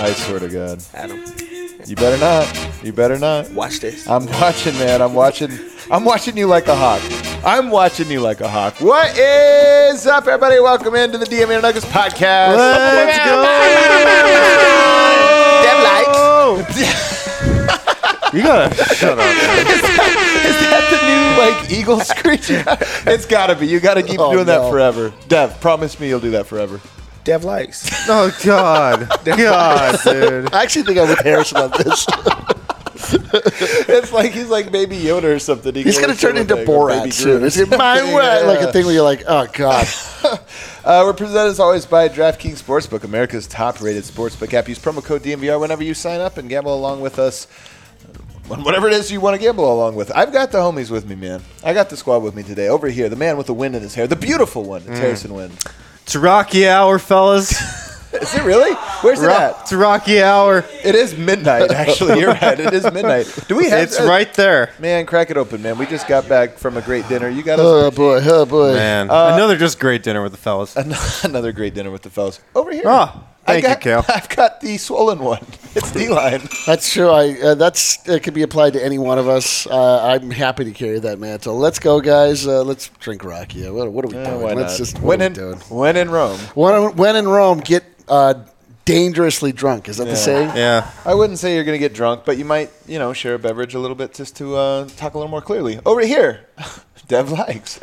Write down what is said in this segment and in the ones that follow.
I swear to God. Adam, You better not. You better not. watch this. I'm watching, man. I'm watching. I'm watching you like a hawk. I'm watching you like a hawk. What is up, everybody? Welcome into the DNVR Nuggets podcast. Let's You gotta shut up. is that the new like eagle screech? it's gotta be. You gotta keep Oh, doing that forever. Dev, promise me you'll do that forever. Dev likes. Oh God, God, dude. I actually think I'm with Harrison on this. It's like he's like Baby Yoda or something. He He's gonna turn into one thing, or Baby Borat soon. It's my way, like a thing where you're like, oh god. Uh, we're presented as always by DraftKings Sportsbook, America's top-rated sportsbook app. Use promo code DNVR whenever you sign up and gamble along with us. on Whatever it is you want to gamble along with. I've got the homies with me, man. I got the squad with me today. Over here, the man with the wind in his hair, the beautiful one. It's Harrison Wind. It's Rocky Hour, fellas. Is it really? Where's it Ro- at? it's Rocky Hour. It is midnight, actually. You're right. It is midnight. Do we have? It's uh, right there, Man, crack it open, man. We just got back from a great dinner. You got us Oh boy, oh boy. man. Another just great dinner with the fellas. another great dinner with the fellas. Over here. Oh, I thank you, got- Kale. I've got the swollen one. It's D-line. That's true. I uh, that's it could be applied to any one of us. Uh, I'm happy to carry that mantle. Let's go, guys. Uh, let's drink Rakia. What, what are we Eh, doing? why let's not? just when what in doing? when in Rome. When, when in Rome, get uh, dangerously drunk. Is that the saying? Yeah. I wouldn't say you're going to get drunk, but you might, you know, share a beverage a little bit just to uh, talk a little more clearly. Over here, Dev likes.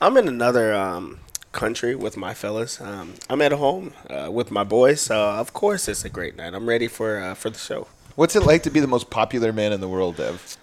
I'm in another um, country with my fellas. Um, I'm at home uh, with my boys, so of course it's a great night. I'm ready for uh, for the show. What's it like to be the most popular man in the world, Dev?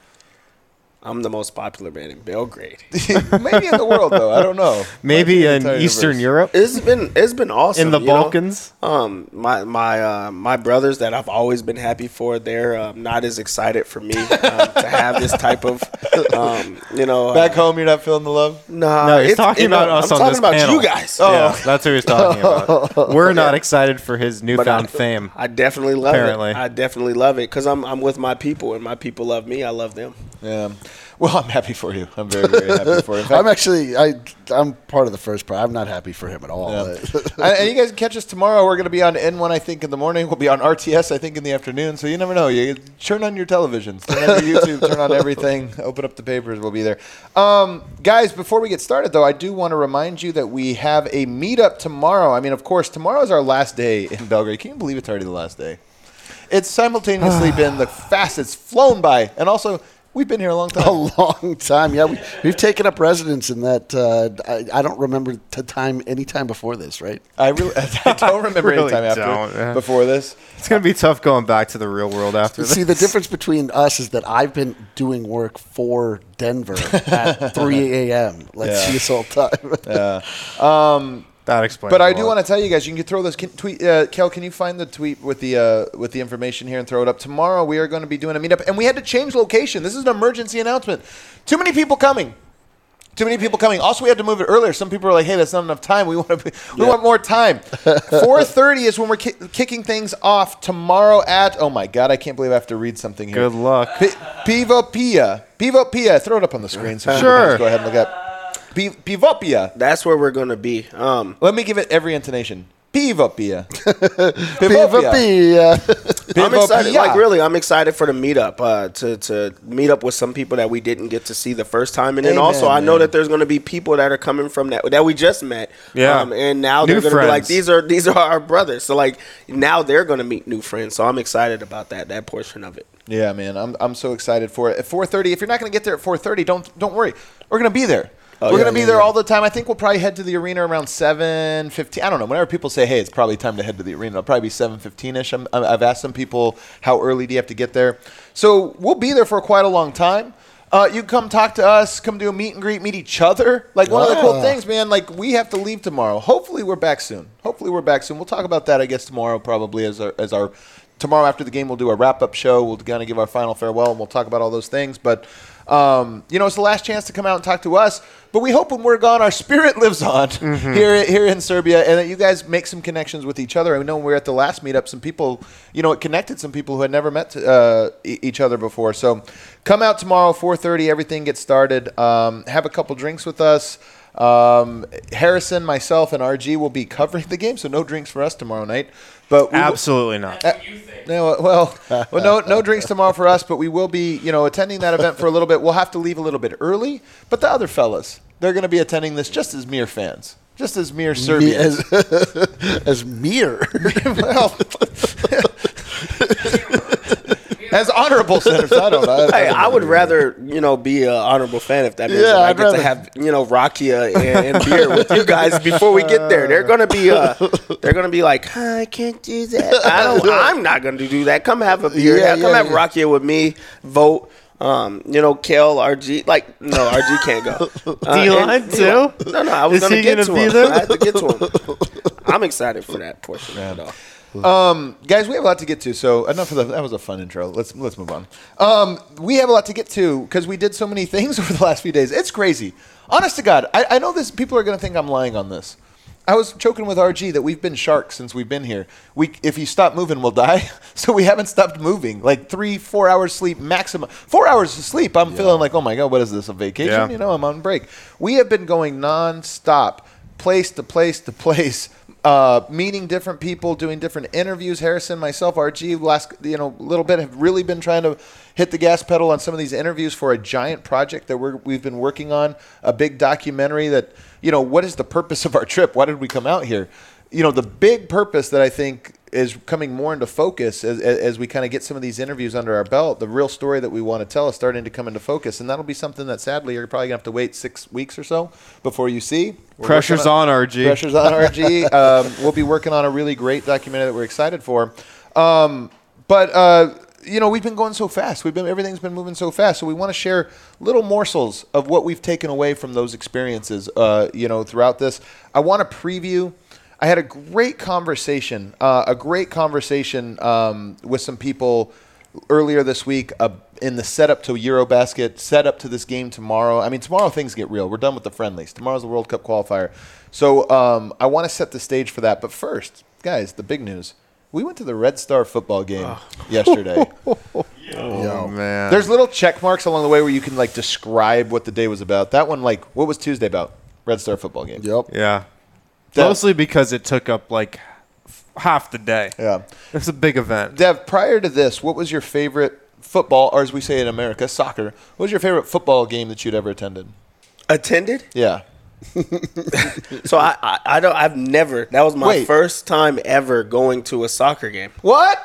I'm the most popular man in Belgrade. Maybe in the world, though. I don't know. Maybe in Eastern universe. Europe, It's been it's been awesome in the you know? Balkans. Um, my my uh, my brothers that I've always been happy for, they're um, not as excited for me um, to have this type of, um, you know. uh, Back home, you're not feeling the love? Nah, No, he's talking you know, about us I'm on talking this about panel. you guys. Yeah, that's who he's talking about. We're not excited for his But I- newfound fame. I definitely love Apparently. it. I definitely love it because I'm I'm with my people and my people love me. I love them. Yeah. Well, I'm happy for you. I'm very, very happy for you. Fact, I'm actually I I'm part of the first part. I'm not happy for him at all. Yeah. and, and you guys can catch us tomorrow. We're going to be on N1, I think, in the morning. We'll be on RTS, I think, in the afternoon. So you never know. You turn on your televisions, turn on your YouTube, turn on everything, open up the papers. We'll be there. Um, guys, before we get started, though, I do want to remind you that we have a meetup tomorrow. I mean, of course, tomorrow is our last day in Belgrade. Can you believe it's already the last day? It's simultaneously been the fastest flown by, and also we've been here a long time. a long time. Yeah, we, we've taken up residence in that. Uh, I, I don't remember the time any time before this. Right? I really, I don't remember any time after don't, man. before this. It's gonna be tough going back to the real world after this. See, the difference between us is that I've been doing work for Denver at 3 a.m. like Yeah. this whole time. Yeah. Um, that explains. But I do lot. want to tell you guys, you can throw this can, tweet. Uh, Kel, can you find the tweet with the uh, with the information here and throw it up? Tomorrow we are going to be doing a meetup, and we had to change location. This is an emergency announcement. Too many people coming. Too many people coming. Also, we had to move it earlier. Some people are like, "Hey, that's not enough time. We want to. We want more time." Four thirty is when we're ki- kicking things off tomorrow at. Oh my God, I can't believe I have to read something here. Good luck. P- Pivopia. Pivopia. Throw it up on the screen. So Sure. Go ahead and look up. P- Pivopia. That's where we're gonna be. Um, Let me give it every intonation. Pivopia. Viva Pivopia. I'm excited. Like really, I'm excited for the meetup. Uh, to to meet up with some people that we didn't get to see the first time, and then Amen, also I know man. that there's going to be people that are coming from that that we just met. Yeah. Um, and now New they're going to be like these are these are our brothers. So like now they're going to meet new friends. So I'm excited about that that portion of it. Yeah, man, I'm, I'm so excited for it. At 4:30, if you're not going to get there at 4:30, don't don't worry. We're going to be there. Oh, We're yeah, going to be yeah, there yeah. all the time. I think we'll probably head to the arena around 7:15. I don't know. Whenever people say, "Hey, it's probably time to head to the arena," it'll probably be 7:15ish. I'm, I've asked some people how early do you have to get there. So we'll be there for quite a long time. Uh, you can come talk to us, come do a meet and greet, meet each other. Like one of the cool Ah. things, man. Like we have to leave tomorrow. Hopefully, we're back soon. Hopefully, we're back soon. We'll talk about that, I guess, tomorrow probably as our as our tomorrow after the game. We'll do a wrap up show. We'll kind of give our final farewell, and we'll talk about all those things. But um, you know, it's the last chance to come out and talk to us. But we hope when we're gone, our spirit lives on here here in Serbia, and that you guys make some connections with each other. I know when we were at the last meetup, some people, you know, it connected some people who had never met uh, e- each other before. So come out tomorrow, 4:30. Everything gets started. Um, have a couple drinks with us. Um, Harrison, myself, and RG will be covering the game, so no drinks for us tomorrow night. But we will- Absolutely not. uh, no, well, well, no, no drinks tomorrow for us, but we will be, you know, attending that event for a little bit. We'll have to leave a little bit early, but the other fellas, they're going to be attending this just as mere fans, just as mere Me as, as mere. well, as honorable senators, I don't know. Hey, don't I know. would rather you know be an honorable fan if that means Yeah, that I I'd get rather- to have you know rakia and, and beer with you guys before we get there. They're gonna be uh, they're gonna be like, I can't do that. I don't. I'm not gonna do that. Come have a beer. Yeah, Come yeah, have yeah. rakia with me. Vote. Um, you know, Kel, RG, like no, RG can't go. Uh, D-line and- too? No, no, I was Is gonna he get gonna to be him. there? I had to get to him. I'm excited for that portion of it all. Um, guys, we have a lot to get to. So enough of the, that was a fun intro. Let's let's move on. Um, we have a lot to get to because we did so many things over the last few days. It's crazy. Honest to God, I, I know this. People are going to think I'm lying on this. I was joking with RG that we've been sharks since we've been here. We, if you stop moving, we'll die. So we haven't stopped moving. Like three, four hours sleep maximum. Four hours of sleep. I'm feeling like, oh my god, what is this? A vacation? Yeah. You know, I'm on break. We have been going nonstop, place to place to place, uh, meeting different people, doing different interviews. Harrison, myself, RG, last you know little bit have really been trying to hit the gas pedal on some of these interviews for a giant project that we're, we've been working on, a big documentary that you know what is the purpose of our trip? Why did we come out here? You know, the big purpose that I think is coming more into focus as, as as we kind of get some of these interviews under our belt. The real story that we want to tell is starting to come into focus, and that'll be something that sadly you're probably gonna have to wait six weeks or so before you see. We're Pressure's working on, RG. Pressure's on RG. Um, we'll be working on a really great documentary that we're excited for. Um, but uh, you know, we've been going so fast. We've been everything's been moving so fast. So we want to share little morsels of what we've taken away from those experiences. Uh, you know, throughout this, I want to preview. I had a great conversation, uh, a great conversation um, with some people earlier this week uh, in the setup to Eurobasket, setup to this game tomorrow. I mean, tomorrow things get real. We're done with the friendlies. Tomorrow's the World Cup qualifier. So um, I want to set the stage for that. But first, guys, the big news. We went to the Red Star football game yesterday. Oh man. There's little check marks along the way where you can like describe what the day was about. That one, like, what was Tuesday about? Red Star football game. Yep. yeah. Dev- Mostly because it took up like f- half the day. Yeah. It's a big event. Dev, prior to this, what was your favorite football, or as we say in America, soccer? What was your favorite football game that you'd ever attended? Attended? Yeah. So I, I, I don't. I've never. That was my Wait. first time ever going to a soccer game. What?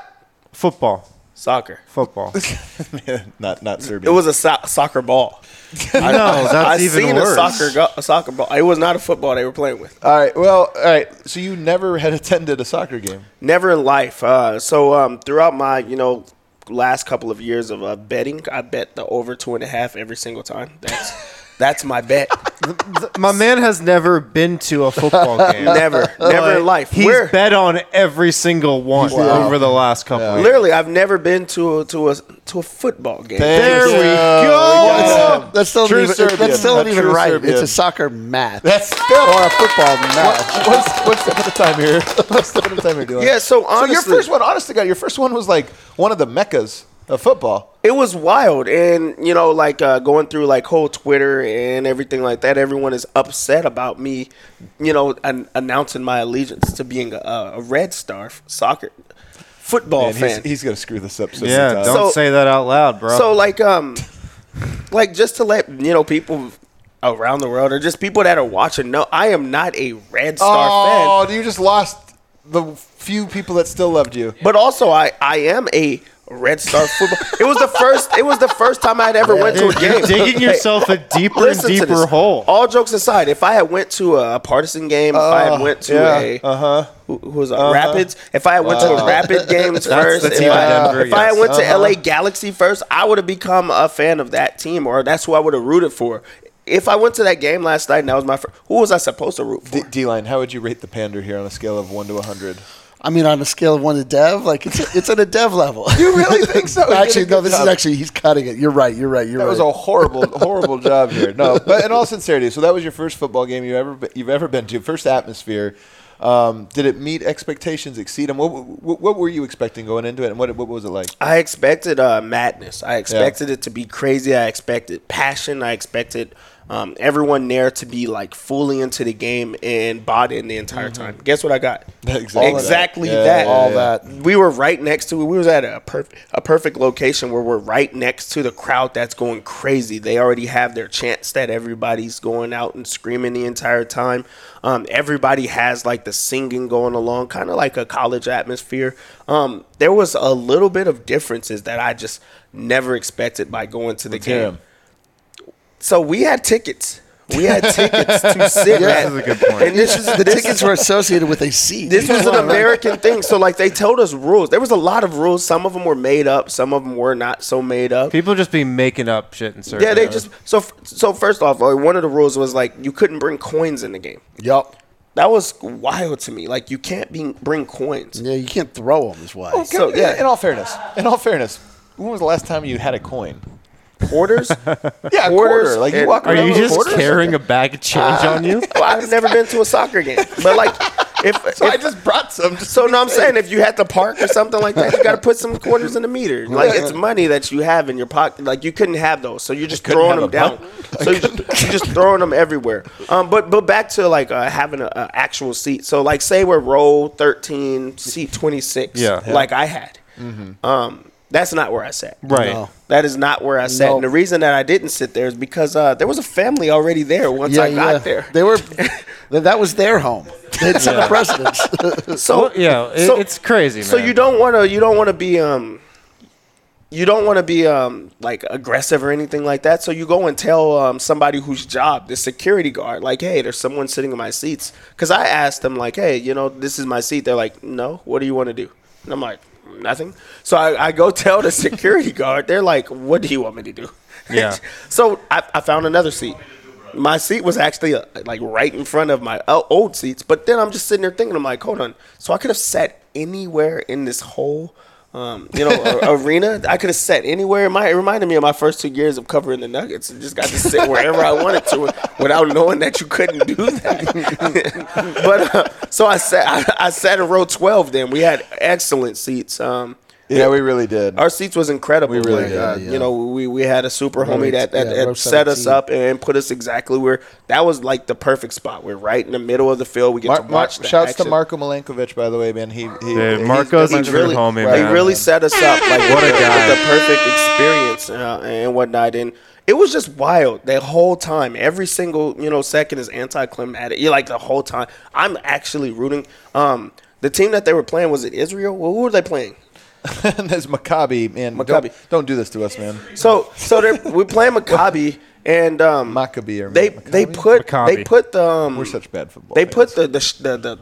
Football. Soccer. Football. not not Serbian. It was a so- soccer ball. no, that's I even seen worse. a soccer go- a soccer ball. It was not a football they were playing with. all right. Well, all right. So you never had attended a soccer game. Never in life. Uh, so um, throughout my you know last couple of years of uh, betting, I bet the over two and a half every single time. That's that's my bet. My man has never been to a football game. never, never in life. He's Where? bet on every single one over the last couple of years. Literally, I've never been to a, to a to a football game. There we Yeah. go. Yeah. That's still True even, Serbian. that's still That's even true right. Serbian. It's a soccer match. That's still. or a football match. What's, what's the the time here? What's the the time here doing? Yeah, so so your first one, honest to God, your first one was like one of the meccas of football. it was wild and you know like uh, going through like whole twitter and everything like that everyone is upset about me you know an- announcing my allegiance to being a, a red star f- soccer football Man, fan. he's, he's gonna screw this up. So Yeah, times. don't So- say that out loud, bro. So like um like just to let you know people around the world or just people that are watching know I am not a Red Star Oh, fan. Oh, you just lost the few people that still loved you. But also I I am a Red Star football. it was the first it was the first time I'd ever went to a game. you're digging yourself a deeper and deeper hole. All jokes aside, if I had went to a Partizan game, if I had went to yeah, a uh-huh. who, who was it, Rapids, if I had went to a Rapid games first, if, I, Denver, if I had went to Uh-huh. LA Galaxy first, I would have become a fan of that team, or that's who I would have rooted for. If I went to that game last night and that was my first, who was I supposed to root for? D- D-line, how would you rate the pander here on a scale of one to hundred? I mean, on a scale of one to dev, like it's it's at a dev level. You really think so? You did a actually, no. This job. is actually he's cutting it. You're right. You're right. You're That right. That was a horrible, horrible job here. No, but in all sincerity, so that was your first football game you ever you've ever been to, first atmosphere. Um, did it meet expectations, exceed them? What, what, what were you expecting going into it, and what, what was it like? I expected uh, madness. I expected it to be crazy. I expected passion. I expected um, everyone there to be like fully into the game and bought in the entire time. Guess what I got? Exactly. exactly Yeah, that. yeah, all yeah. that. We were right next to. We was at a perfect a perfect location where we're right next to the crowd that's going crazy. They already have their chance that everybody's going out and screaming the entire time. Um, everybody has like the singing going along, kind of like a college atmosphere. Um, there was a little bit of differences that I just never expected by going to the game. 'Em. So we had tickets. We had tickets to sit Yeah. at. This is a good point. And this is the tickets were associated with a seat. this was an American thing. So like they told us rules. There was a lot of rules. Some of them were made up. Some of them were not so made up. People just be making up shit and certain. Yeah, they just so so first off, like, one of the rules was like you couldn't bring coins in the game. Yup. That was wild to me. Like you can't be, bring coins. Yeah, you can't throw them. Is why. Oh, So, yeah. yeah. In all fairness, in all fairness, when was the last time you had a coin? Quarters. Yeah, a Quarters quarter. Like you and- walk Are around you with just quarters? carrying a bag of change on you? well, I've never been to a soccer game, but like if, So if I just brought some. Just So to be no, I'm saying if you had to park or something like that, you got to put some quarters in the meter. Like it's money that you have in your pocket. Like you couldn't have those, so you're just couldn't throwing have them a down. So you're just, you're just throwing them everywhere. Um, but but back to like uh, having an actual seat. So like say we're row 13, seat 26. Yeah. Yeah. Like I had. Um, that's not where I sat. Right. No. That is not where I sat. No. And the reason that I didn't sit there is because uh, there was a family already there once Yeah, I got yeah. there. They were. that was their home. They'd set a precedence. So Well, yeah, it- so- it's crazy, man. So you don't want to you don't want to be um you don't want to be um like aggressive or anything like that. So you go and tell um somebody whose job, the security guard, like, hey, there's someone sitting in my seats. Because I asked them like, hey, you know, this is my seat. They're like, no, what do you want to do? And I'm like, nothing. So I, I go tell the security guard. They're like, what do you want me to do? Yeah. so I, I found another seat. My seat was actually uh, like right in front of my uh, old seats, but then I'm just sitting there thinking, I'm like, hold on. So I could have sat anywhere in this whole, um, you know, arena. I could have sat anywhere. It, might, it reminded me of my first two years of covering the Nuggets. I just got to sit wherever I wanted to without knowing that you couldn't do that. but uh, so I sat, I, I sat in row 12. Then we had excellent seats. Um, Yeah, we really did. our seats was incredible. We really Like, did, uh, yeah. You know, we, we had a super Row homie that, that, yeah, that set us up and put us exactly where that was like the perfect spot. We're right in the middle of the field. We get Mar- to Mar- watch the shouts to. Marco Milankovic, by the way, man. He, he Dude, he's- Marco's he's a true really, homie, right. He man. really set us up like What a the, guy. the perfect experience uh, and whatnot. And it was just wild the whole time. Every single you know second is anticlimactic. You like the whole time. I'm actually rooting. Um, the team that they were playing was it Israel? Well, who were they playing? and there's Maccabi, man. Maccabi. Don't, don't do this to us, man. So so they're, we're playing Maccabi and um, Maccabi or they Maccabi? they put Maccabi. they put the um, We're such bad football. they fans. put the the, sh- the the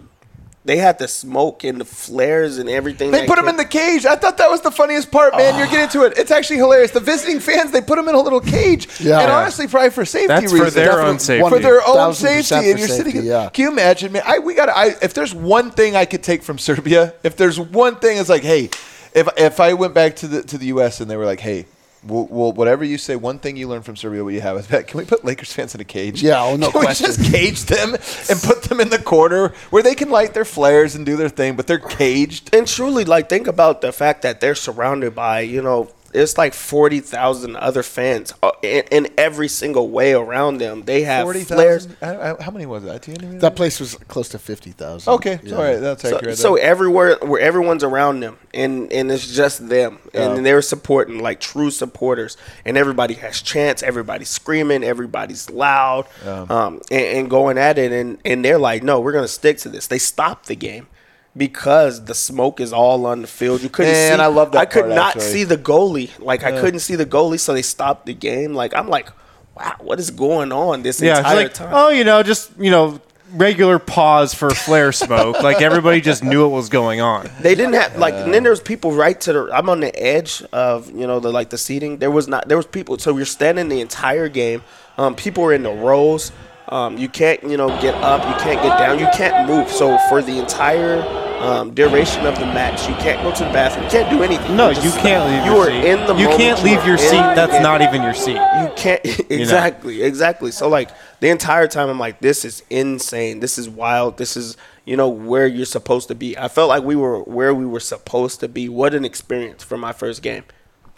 they had the smoke and the flares and everything. They put him came- in the cage. I thought that was the funniest part, man. You're getting to it. It's actually hilarious. The visiting fans, they put him in a little cage. Yeah. And Yeah. honestly, probably for safety That's for reasons. their Definitely own safety. For their own safety. And for you're sitting yeah. Can you imagine, man? I, we got I if there's one thing I could take from Serbia, if there's one thing, it's like, hey, if if I went back to the to the US and they were like, hey, well, well whatever you say, one thing you learn from Serbia, what you have is that can we put Lakers fans in a cage? Yeah, oh, no can question. We just cage them and put them in the corner where they can light their flares and do their thing, but they're caged. and truly like think about the fact that they're surrounded by you know it's like forty thousand other fans uh, in, in every single way around them. They have Forty flares. I- I- How many was that? Do you know? That place was close to fifty thousand. Okay, all right, that's So, accurate. so then. everywhere where everyone's around them and and it's just them and Yeah. they're supporting like true supporters and everybody has chants everybody's screaming everybody's loud um, and, and going at it and and they're like no we're gonna stick to this they stopped the game because the smoke is all on the field you couldn't Man, see I love that I could not actually. see the goalie like I couldn't see the goalie so they stopped the game like I'm like wow what is going on this Yeah, entire like time oh, you know, just you know, regular pause for flare smoke. like everybody just knew what was going on. They didn't have like. and then there's people right to the. I'm on the edge of you know the like the seating. There was not. There was people. So you're standing the entire game. Um, people were in the rows. Um, you can't you know get up. You can't get down. You can't move. So for the entire um, duration of the match, you can't go to the bathroom. You can't do anything. No, You're you can't leave You your are seat. in the. You can't leave are your seat. That's game. not even your seat. You can't exactly, exactly. So like the entire time, I'm like, this is insane. This is wild. This is you know where you're supposed to be. I felt like we were where we were supposed to be. What an experience for my first game.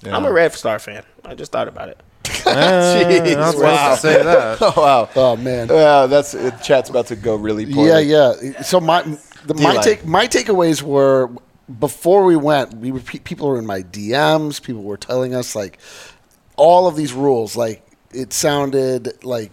I'm a Red Star fan. I just thought about it. Uh, not supposed to say that. oh wow, Oh man. uh, that's uh, chat's about to go really poorly. Yeah, yeah. So my the, my take my takeaways were before we went. We were pe- people were in my DMs. People were telling us like all of these rules. Like it sounded like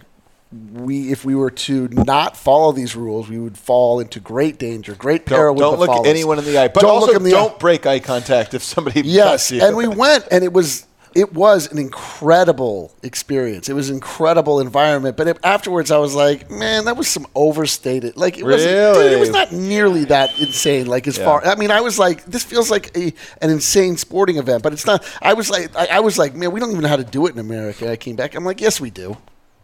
we if we were to not follow these rules, we would fall into great danger, great peril. Don't, don't look follows. anyone in the eye, but Don't also look in the don't eye. break eye contact if somebody. Yes, you. and we went, and it was it was an incredible experience. It was an incredible environment. But it, afterwards, I was like, man, that was some overstated. Like it was, dude, it was not nearly that insane. Like as Yeah. far, I mean, I was like, this feels like a an insane sporting event, but it's not. I was like, I, I was like, man, we don't even know how to do it in America. I came back, I'm like, yes, we do.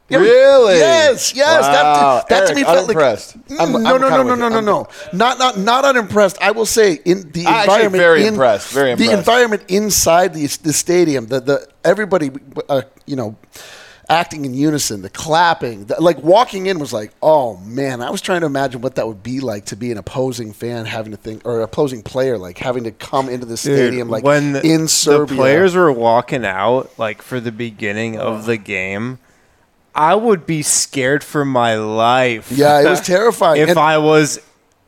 Yeah, we- Really? Yes, yes. Wow. That, that to me felt unimpressed. like I'm- no, I'm no, kinda no, no, no, no, no. Not, not, not unimpressed. I will say in the environment I'm actually environment. very in- impressed, very The environment inside the the stadium, the the everybody, uh, you know. Acting in unison, the clapping, the, like walking in was like, oh man! I was trying to imagine what that would be like to be an opposing fan having to think, or opposing player like having to come into the Dude, stadium like when in Serbia. the players were walking out, like for the beginning of the game, I would be scared for my life. yeah, it was terrifying. if And- I was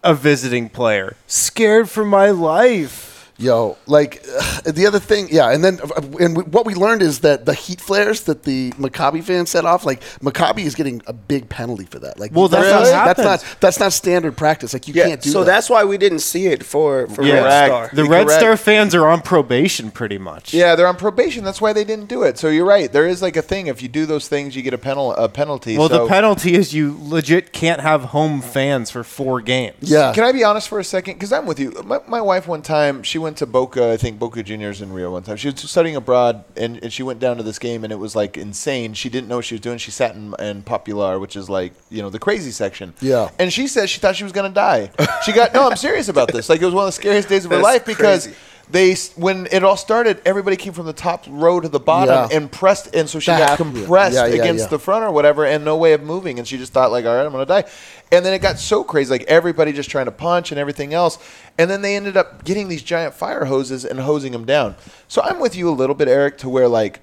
a visiting player, scared for my life. Yo, like the other thing, yeah, and then uh, and we, what we learned is that the heat flares that the Maccabi fans set off, like Maccabi is getting a big penalty for that. Like, Well, that's that's not, what that's not that's not standard practice. Like, you Yeah, can't do that. so that. that's why we didn't see it for for Yeah. Red Star. The You're Red correct. Star fans are on probation, pretty much. Yeah, they're on probation. That's why they didn't do it. So you're right. There is like a thing. If you do those things, you get a, penal- a penalty. Well, so the penalty is you legit can't have home fans for four games. yeah, Can I be honest for a second? Because I'm with you. My, my wife one time she went to Boca, I think Boca Juniors in Rio one time. She was studying abroad, and, and she went down to this game, and it was like insane. She didn't know what she was doing. She sat in, in Popular, which is like you know the crazy section. Yeah. And she said she thought she was gonna die. She got no. I'm serious about this. Like it was one of the scariest days of her That's life because. crazy. They when it all started, everybody came from the top row to the bottom Yeah. and pressed, and so she That got happened. compressed Yeah, yeah, against yeah. the front or whatever, and no way of moving. And she just thought like, all right, I'm gonna die. And then it got so crazy, like everybody just trying to punch and everything else. And then they ended up getting these giant fire hoses and hosing them down. So I'm with you a little bit, Eric, to where like.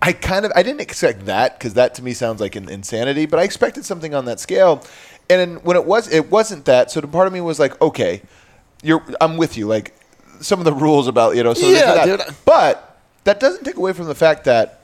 I kind of I didn't expect that because that to me sounds like an insanity, but I expected something on that scale. And then when it was, it wasn't that. So the part of me was like, okay, you're I'm with you. Like some of the rules about you know, so Yeah, that. dude. But that doesn't take away from the fact that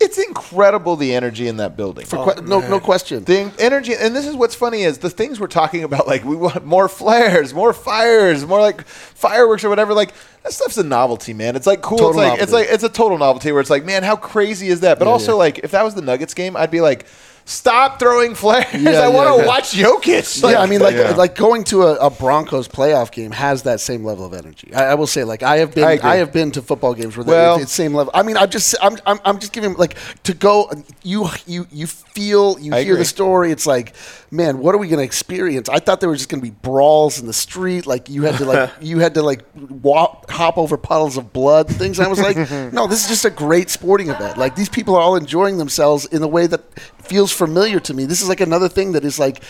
it's incredible the energy in that building. For que- oh, no, no question. The energy, and this is what's funny is the things we're talking about, like we want more flares, more fires, more like fireworks or whatever. Like that stuff's a novelty, man. It's like cool. Total it's like it's like it's a total novelty where it's like, man, how crazy is that? But also yeah. like if that was the Nuggets game, I'd be like, stop throwing flares. Yeah, I yeah, want to yeah. watch Jokic. yeah, I mean, like Yeah. like going to a, a Broncos playoff game has that same level of energy. I, I will say, like I have been, I I, have been to football games where Well- the, it's same level. I mean, I'm just, I'm, I'm, I'm just giving like to go. You, you, you feel, you I hear agree. the story. It's like, man, what are we going to experience? I thought there was just going to be brawls in the street. Like you had to, like you had to, like walk, hop over puddles of blood, things. And I was like, no, this is just a great sporting event. Like these people are all enjoying themselves in a way that feels familiar to me. This is like another thing that is like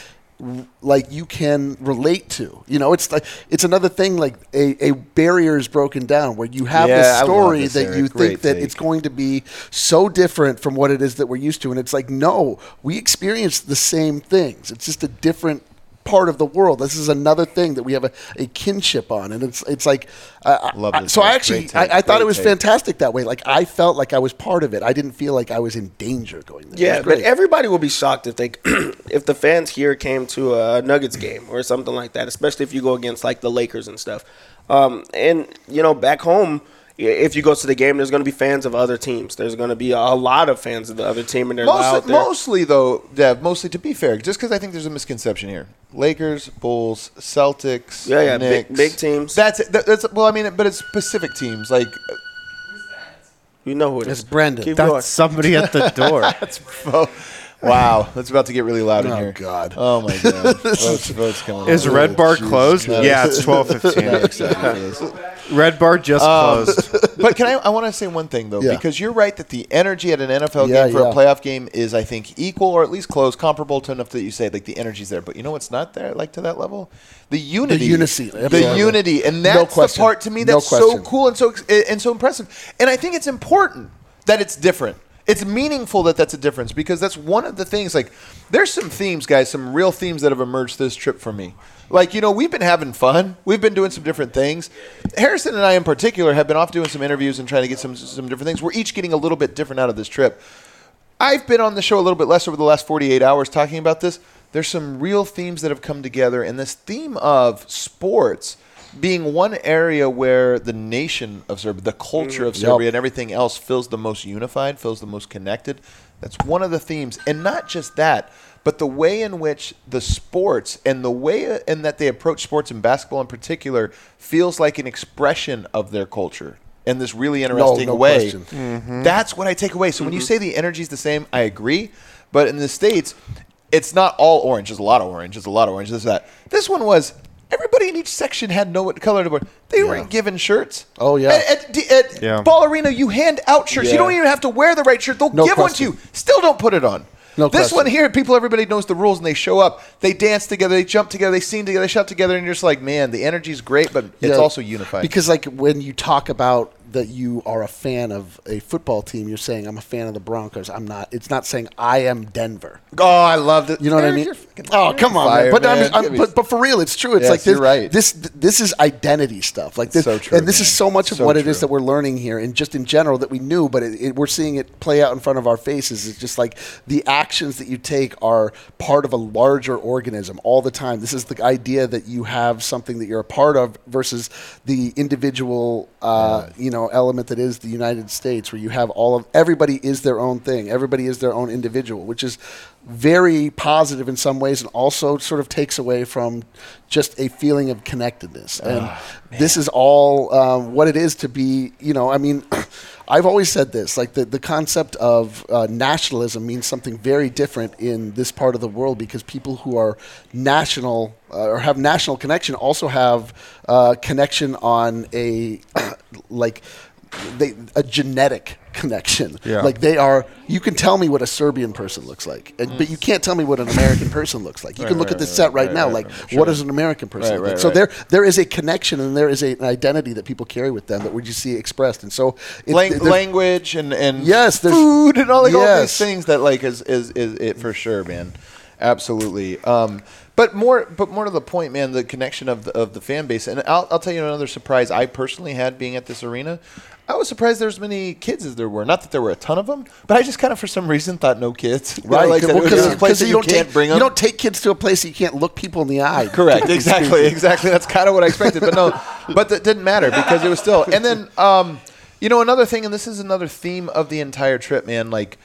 like you can relate to. You know, it's like it's another thing like a, a barrier is broken down where you have Yeah, this story this, that Eric. you Great think that take. it's going to be so different from what it is that we're used to and it's like no, we experience the same things. It's just a different part of the world. This is another thing that we have a, a kinship on, and it's it's like uh, Love I- this, so. I actually Great take. I, I thought it was take. fantastic that way. Like I felt like I was part of it. I didn't feel like I was in danger going there. Yeah, but everybody will be shocked if they if the fans here came to a Nuggets game or something like that, especially if you go against like the Lakers and stuff. Um, and you know, back home, i- if you go to the game, there's going to be fans of other teams. There's going to be a lot of fans of the other team, and they're Mostly, out there. mostly though, Dev. Mostly to be fair, just because I think there's a misconception here. Lakers, Bulls, Celtics, Yeah, yeah, big- Knicks. big teams. That's it. That's well, I mean, but it's specific teams. Like uh, you know who it It's is. Brendan. Keep That's going. somebody at the door. That's wow, that's about to get really loud in Oh, here. God. Oh my god. votes, votes coming. Is up. Red Bar oh, Jesus closed? Christ. Yeah, it's twelve fifteen. Not excited for this. Red Bar just um, closed. but can I? I want to say one thing though, Yeah. because you're right that the energy at an NFL Yeah, game for yeah. a playoff game is, I think, equal or at least close, comparable to enough that you say like the energy's there. But you know what's not there, like to that level, the unity, unity, the absolutely. unity, and No that's the question. part to me No that's so question. cool and so and so impressive. And I think it's important that it's different. It's meaningful that that's a difference because that's one of the things. Like, there's some themes, guys, some real themes that have emerged this trip for me. Like, you know, we've been having fun. We've been doing some different things. Harrison and I, in particular, have been off doing some interviews and trying to get some some different things. We're each getting a little bit different out of this trip. I've been on the show a little bit less over the last 48 hours talking about this. There's some real themes that have come together, and this theme of sports being one area where the nation of Serbia, the culture of mm-hmm. Yep. Serbia, and everything else feels the most unified, feels the most connected. That's one of the themes. And not just that, but the way in which the sports and the way uh, in that they approach sports and basketball in particular feels like an expression of their culture in this really interesting no way. question. Mm-hmm. That's what I take away. So when you mm-hmm. say the energy's the same, I agree. But in the States, it's not all orange. There's a lot of orange. There's a lot of orange. This, that. This one was everybody in each section had no color to wear. They weren't given shirts. Oh, yeah. At, at, at Yeah. Ball Arena, you hand out shirts. You Yeah. don't even have to wear the right shirt. They'll No give one to you. Still don't put it on. No this question. one here, people, everybody knows the rules, and they show up. They dance together. They jump together. They sing together. They shout together, and you're just like, man, the energy's great, but it's Yeah, also unified. Because like when you talk about that you are a fan of a football team, you're saying I'm a fan of the Broncos. I'm not. It's not saying I am Denver. oh, I love it. You know what I mean? Oh, come on, fire, man. But, I'm. I'm- but but for real, it's true. It's Yes, like this, right. this this is identity stuff. Like this, So true, and this is so much of So what it is that we're learning here, and just in general that we knew, but it, it, we're seeing it play out in front of our faces. It's just like the actions that you take are part of a larger organism all the time. This is the idea that you have something that you're a part of versus the individual, uh, you know, element that is the United States, where you have all of everybody is their own thing, everybody is their own individual, which is very positive in some ways, and also sort of takes away from just a feeling of connectedness. And this is all um, what it is to be. You know, I mean. I've always said this, like the, the concept of uh, nationalism means something very different in this part of the world because people who are national uh, or have national connection also have uh, connection on a like they a genetic connection. Yeah. Like they are. You can tell me what a Serbian person looks like, and, but you can't tell me what an American person looks like. You can look at this set right, now. like, what does an American person Right, look like? right, So there there is a connection and there is a, an identity that people carry with them that we just see expressed. And so it, Lang- language and and Yes, food and all like all these things that like is is, is it for sure, man. Absolutely. Um, but more but more to the point, man. The connection of the, of the fan base, and I'll, I'll tell you another surprise I personally had being at this arena. I was surprised there was as many kids as there were. Not that there were a ton of them, but I just kind of for some reason thought no kids. You know, Right, like that it was a place you, you, don't can't take bring you don't take kids to a place that you can't look people in the eye. Correct. Exactly. Exactly. That's kind of what I expected. But no, but that didn't matter because it was still. And then, um, you know, another thing, and this is another theme of the entire trip, man. Like,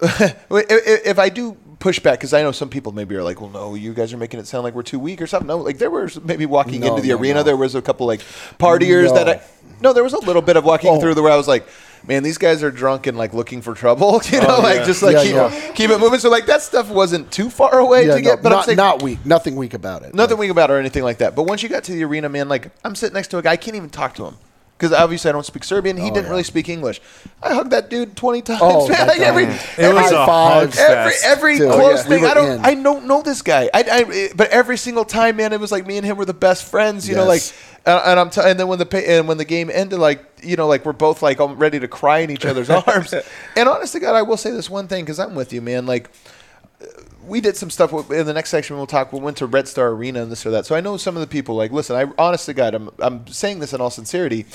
if I do push back, because I know some people maybe are like, well, no, you guys are making it sound like we're too weak or something. No, like there was maybe walking No, into the no, arena, no. there was a couple like partiers that. I. No, there was a little bit of walking Oh. through the where I was like, man, these guys are drunk and like looking for trouble. You know, oh, like yeah. just like Yeah, keep, keep it moving. So like that stuff wasn't too far away to get, but I'm not, saying not weak. Nothing weak about it. Nothing weak about it or anything like that. But once you got to the arena, man, like I'm sitting next to a guy, I can't even talk to him because obviously I don't speak Serbian. He oh, didn't yeah. really speak English. I hugged that dude twenty times. Oh, man. Like every, It was a hug Every every Dude, close yeah, thing, were I don't in. I don't know this guy. I, I but every single time, man, it was like me and him were the best friends. You know, like and, and I'm t- and then when the and when the game ended, like you know, like we're both like I'm ready to cry in each other's arms. And honest to God, I will say this one thing because I'm with you, man. Like we did some stuff in the next section. We'll talk. We went to Red Star Arena and this or that. So I know some of the people. Like, listen, I honest to God, I'm I'm saying this in all sincerity.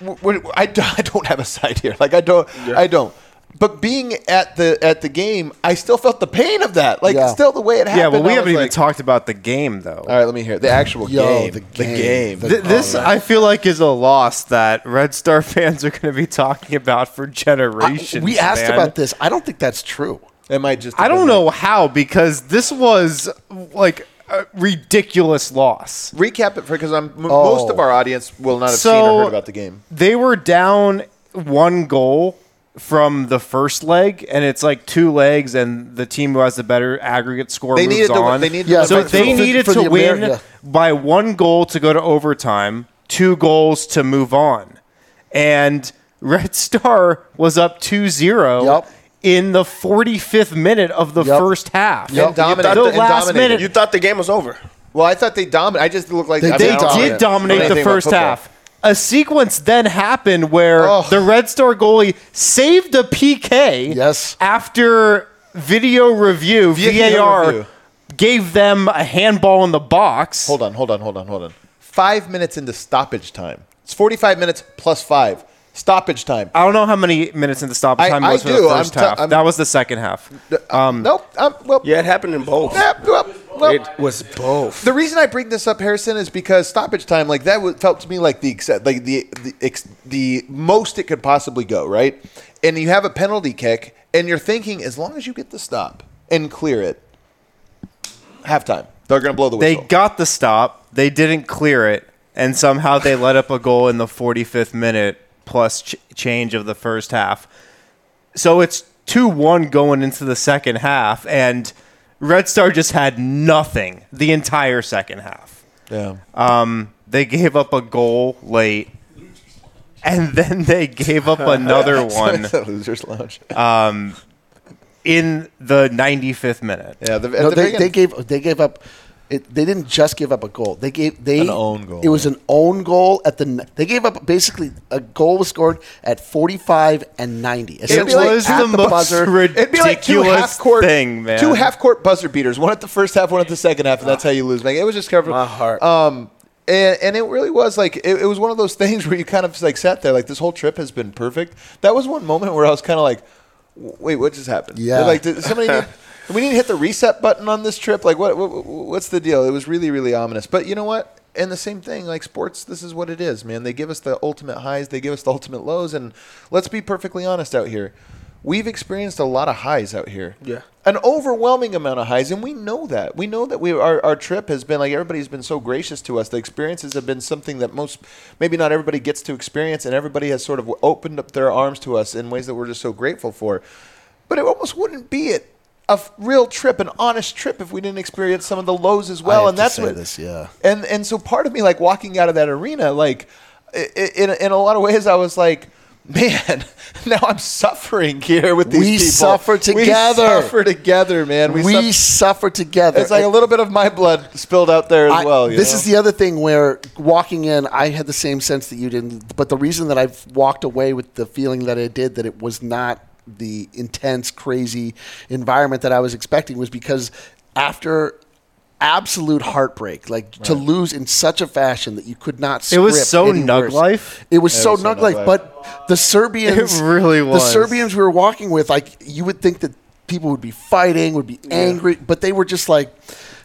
W- w- I, do- I don't have a side here. Like I don't. I don't. But being at the at the game, I still felt the pain of that. Like Yeah. still the way it happened. Yeah, but we haven't was even like, talked about the game though. All right, let me hear it. the actual Yo, game. the The game. game. The- Th- oh, this I feel like is a loss that Red Star fans are going to be talking about for I- generations. we asked man. about this. I don't think that's true. It might just. I don't know like- how because this was like a ridiculous loss. Recap it for because I'm m- Oh. most of oh. our audience will not have So- seen or heard about the game. They were down one goal from the first leg, and it's like two legs, and the team who has the better aggregate score They moves needed to. on. They needed Yeah, to so win they for- needed for to the win Ameri- yeah. by one goal to go to overtime, two goals to move on. And Red Star was up 2-0 Yep. In the 45th minute of the Yep. first half. And dominated- The and last dominated. minute. You thought the game was over. Well, I thought they dominated. I just looked like They I did mean, I don't They know did dominate the anything about first football. half. A sequence then happened where Oh. the Red Star goalie saved a PK. Yes. After video review, Video VAR review. gave them a handball in the box. Hold on, hold on, hold on, hold on. Five minutes into stoppage time. It's 45 minutes plus five. Stoppage time. I don't know how many minutes into stoppage I- time I was for do. the I'm 1st t- half. I'm- that was the second half. Um, nope. Um, well, Yeah, it happened in both. yeah, well, well, It was both. the reason I bring this up, Harrison, is because stoppage time, like that, would- felt to me like the ex- like the the, ex- the most it could possibly go, right? And you have a penalty kick, and you're thinking, as long as you get the stop and clear it, halftime, they're going to blow the They whistle. got the stop. They didn't clear it, and somehow they let up a goal in the 45th minute plus ch- change of the first half. So it's 2 1 going into the second half, and Red Star just had nothing the entire second half. yeah. Um, they gave up a goal late, and then they gave up another one Losers lounge. in the 95th minute. yeah, the, No, the they, they gave they gave up. It, they didn't just give up a goal. They gave they An own goal, It was an own goal at the. They gave up basically a goal was scored at forty five and ninety. Essentially was at the most buzzer. It'd be like two ridiculous half court thing, man. Two half court buzzer beaters, one at the first half, one at the second half, and that's how you lose. Man, it was just covered. My heart. Um, and, and it really was like it, it was one of those things where you kind of like sat there like this whole trip has been perfect. That was one moment where I was kind of like, wait, what just happened? Yeah. like did somebody need, we need to hit the reset button on this trip. Like what, what what's the deal? It was really really ominous. But you know what? And the same thing, like sports, this is what it is, man. They give us the ultimate highs, they give us the ultimate lows, and let's be perfectly honest out here. We've experienced a lot of highs out here. Yeah. An overwhelming amount of highs, and we know that. We know that we our, our trip has been like everybody's been so gracious to us. The experiences have been something that most maybe not everybody gets to experience, and everybody has sort of opened up their arms to us in ways that we're just so grateful for. But it almost wouldn't be it a f- real trip, an honest trip, if we didn't experience some of the lows as well. and that's say what this, yeah. and and so part of me like walking out of that arena like in in a lot of ways I was like man now I'm suffering here with these people. We people suffer we together. suffer together man We, we, suffer- suffer together. it's like a little bit of my blood spilled out there as I- well you this know? is the other thing where walking in, I had the same sense that you didn't. But the reason that I've walked away with the feeling that I did that it was not the intense, crazy environment that I was expecting was because after absolute heartbreak, like to lose in such a fashion that you could not. It was so nug life. It was it so was so nug life, but the Serbians, It really the. Serbians we were walking with, like you would think that people would be fighting, would be angry, but they were just like,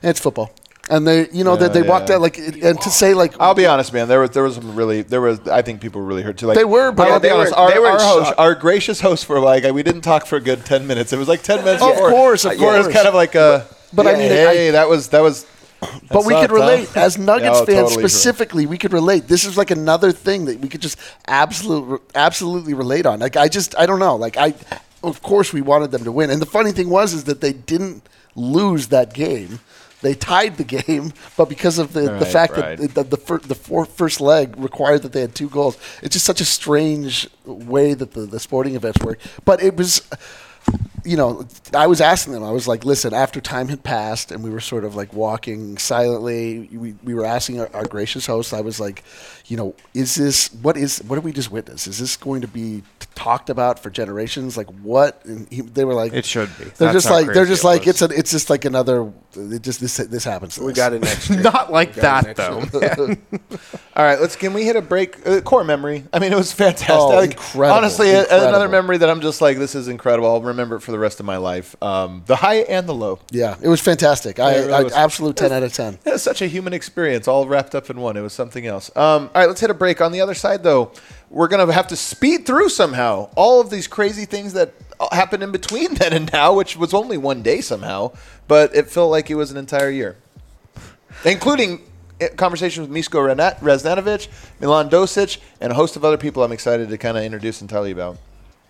it's football. And they, you know, that they Yeah, walked out like, and to say like, I'll be honest, man. There was there was some really there was I think people were really hurt too. Like They were, but I'll they be honest. were- our, our host, our gracious host, for like we didn't talk for a good ten minutes. It was like ten minutes. Of before. course, of uh, Yeah, It was course. kind of like a. But I yeah, mean, hey, I- that was that was. but we could relate as Nuggets fans totally. specifically. We could relate. This is like another thing that we could just absolutely, absolutely relate on. Like I just, I don't know. Like I, of course, we wanted them to win. And the funny thing was, is that they didn't lose that game. They tied the game, but because of the, the fact right. that the the, fir- the four, first leg required that they had two goals, it's just such a strange way that the, the sporting events work. But it was you know, I was asking them, I was like, listen, after time had passed and we were sort of like walking silently, we, we were asking our, our gracious host, I was like, you know, is this, what is, what did we just witness? Is this going to be talked about for generations? Like what? And he, they were like, It should be. They're That's just like, they're just it like, was. it's a, it's just like another, it just, this, this happens. To We us. got it next year. Not like We got it that though. All right, let's. Can we hit a break? Uh, core memory. I mean, it was fantastic. Oh, incredible, Honestly, a- incredible. another memory that I'm just like, this is incredible. I'll remember it for the rest of my life. Um, the high and the low. Yeah, it was fantastic. I, Yeah, it really I was. absolute 10 out of 10. It was such a human experience, all wrapped up in one. It was something else. Um, all right, let's hit a break. On the other side, though, we're going to have to speed through somehow all of these crazy things that happened in between then and now, which was only one day somehow, but it felt like it was an entire year, including eh, conversations with Misko Renat- Raznatovic, Milan Dosic, and a host of other people I'm excited to kind of introduce and tell you about.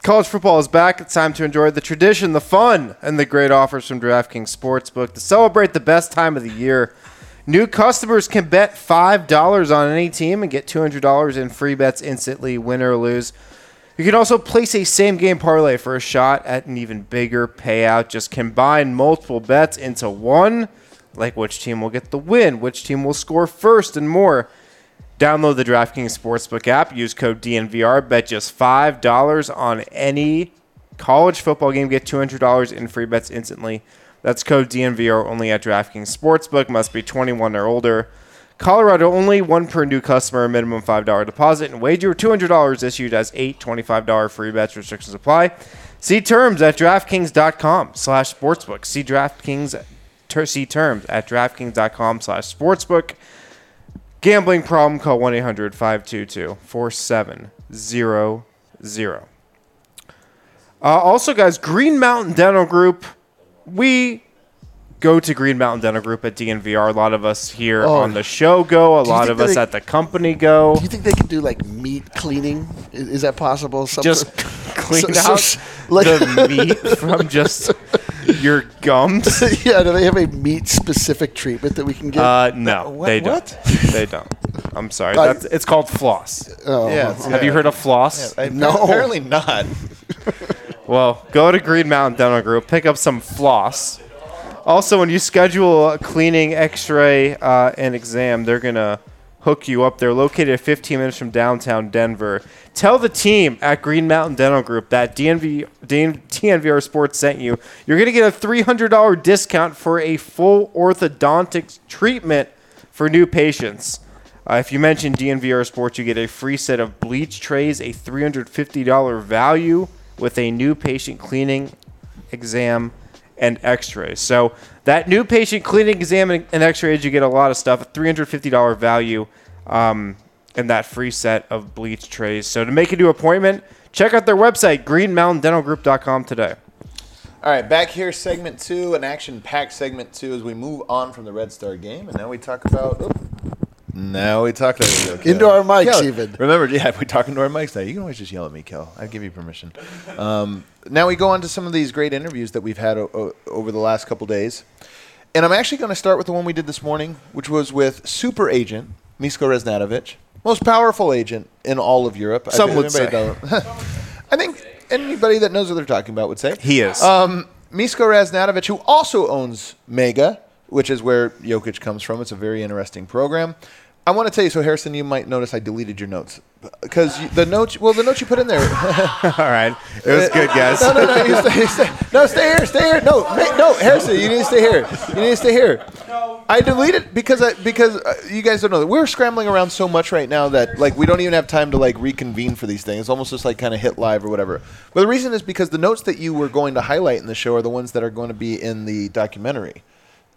College football is back. It's time to enjoy the tradition, the fun, and the great offers from DraftKings Sportsbook to celebrate the best time of the year. New customers can bet $5 on any team and get $200 in free bets instantly, win or lose. You can also place a same game parlay for a shot at an even bigger payout. Just combine multiple bets into one, like which team will get the win, which team will score first, and more. Download the DraftKings Sportsbook app. Use code DNVR. Bet just $5 on any college football game. Get $200 in free bets instantly. That's code DNVR only at DraftKings Sportsbook. Must be 21 or older. Colorado only one per new customer, minimum $5 deposit, and wager $200 issued as eight $25 free bets. Restrictions apply. See terms at DraftKings.com slash sportsbook. See DraftKings, ter- see terms at DraftKings.com slash sportsbook. Gambling problem, call 1 800 522 4700. Uh, Also, guys, Green Mountain Dental Group, we go to Green Mountain Dental Group at DNVR. A lot of us here Oh. on the show go, a lot of us they- at the company go. Do you think they can do like meat cleaning? Is, is that possible? Some Just sort- clean so- out so- like- the meat from just your gums. yeah, do they have a meat specific treatment that we can get? Uh, no, What- they don't. what? They don't. I'm sorry. That's, it's called floss. oh, yeah, it's- Have you heard of floss? I- No. Apparently not. Well, go to Green Mountain Dental Group, pick up some floss. Also, when you schedule a cleaning, X-ray, uh, and exam, they're gonna hook you up. They're located 15 minutes from downtown Denver. Tell the team at Green Mountain Dental Group that DNV, DN, DNVR Sports sent you. You're gonna get a $300 discount for a full orthodontic treatment for new patients. Uh, if you mention DNVR Sports, you get a free set of bleach trays, a $350 value with a new patient cleaning exam and x-rays. So that new patient cleaning exam and, x-rays, you get a lot of stuff, a $350 value um, and that free set of bleach trays. So to make a new appointment, check out their website, greenmountaindentalgroup.com today. All right, back here, segment two, an action-packed segment two, as we move on from the Red Star game, and now we talk about. oop. Now we talk. There we go, Kel. Into our mics Kel, even. Remember, yeah, we're talking to our mics now. You can always just yell at me, Kel. I give you permission. Um, now we go on to some of these great interviews that we've had o- o- over the last couple days, and I'm actually going to start with the one we did this morning, which was with super agent Misko Raznatovic, most powerful agent in all of Europe. I Some think would anybody that- I think anybody that knows what they're talking about would say He is. um, Misko Raznatovic, who also owns Mega, which is where Jokic comes from. It's a very interesting program. I want to tell you, so Harrison, you might notice I deleted your notes because the notes. Well, the notes you put in there. All right. It was good, guys. no, no, no, you stay, stay, no, stay here, stay here. No, ma- no, Harrison, you need to stay here. You need to stay here. I deleted because I, because uh, you guys don't know that we're scrambling around so much right now that like we don't even have time to like reconvene for these things. It's almost just like kind of hit live or whatever. But the reason is because the notes that you were going to highlight in the show are the ones that are going to be in the documentary.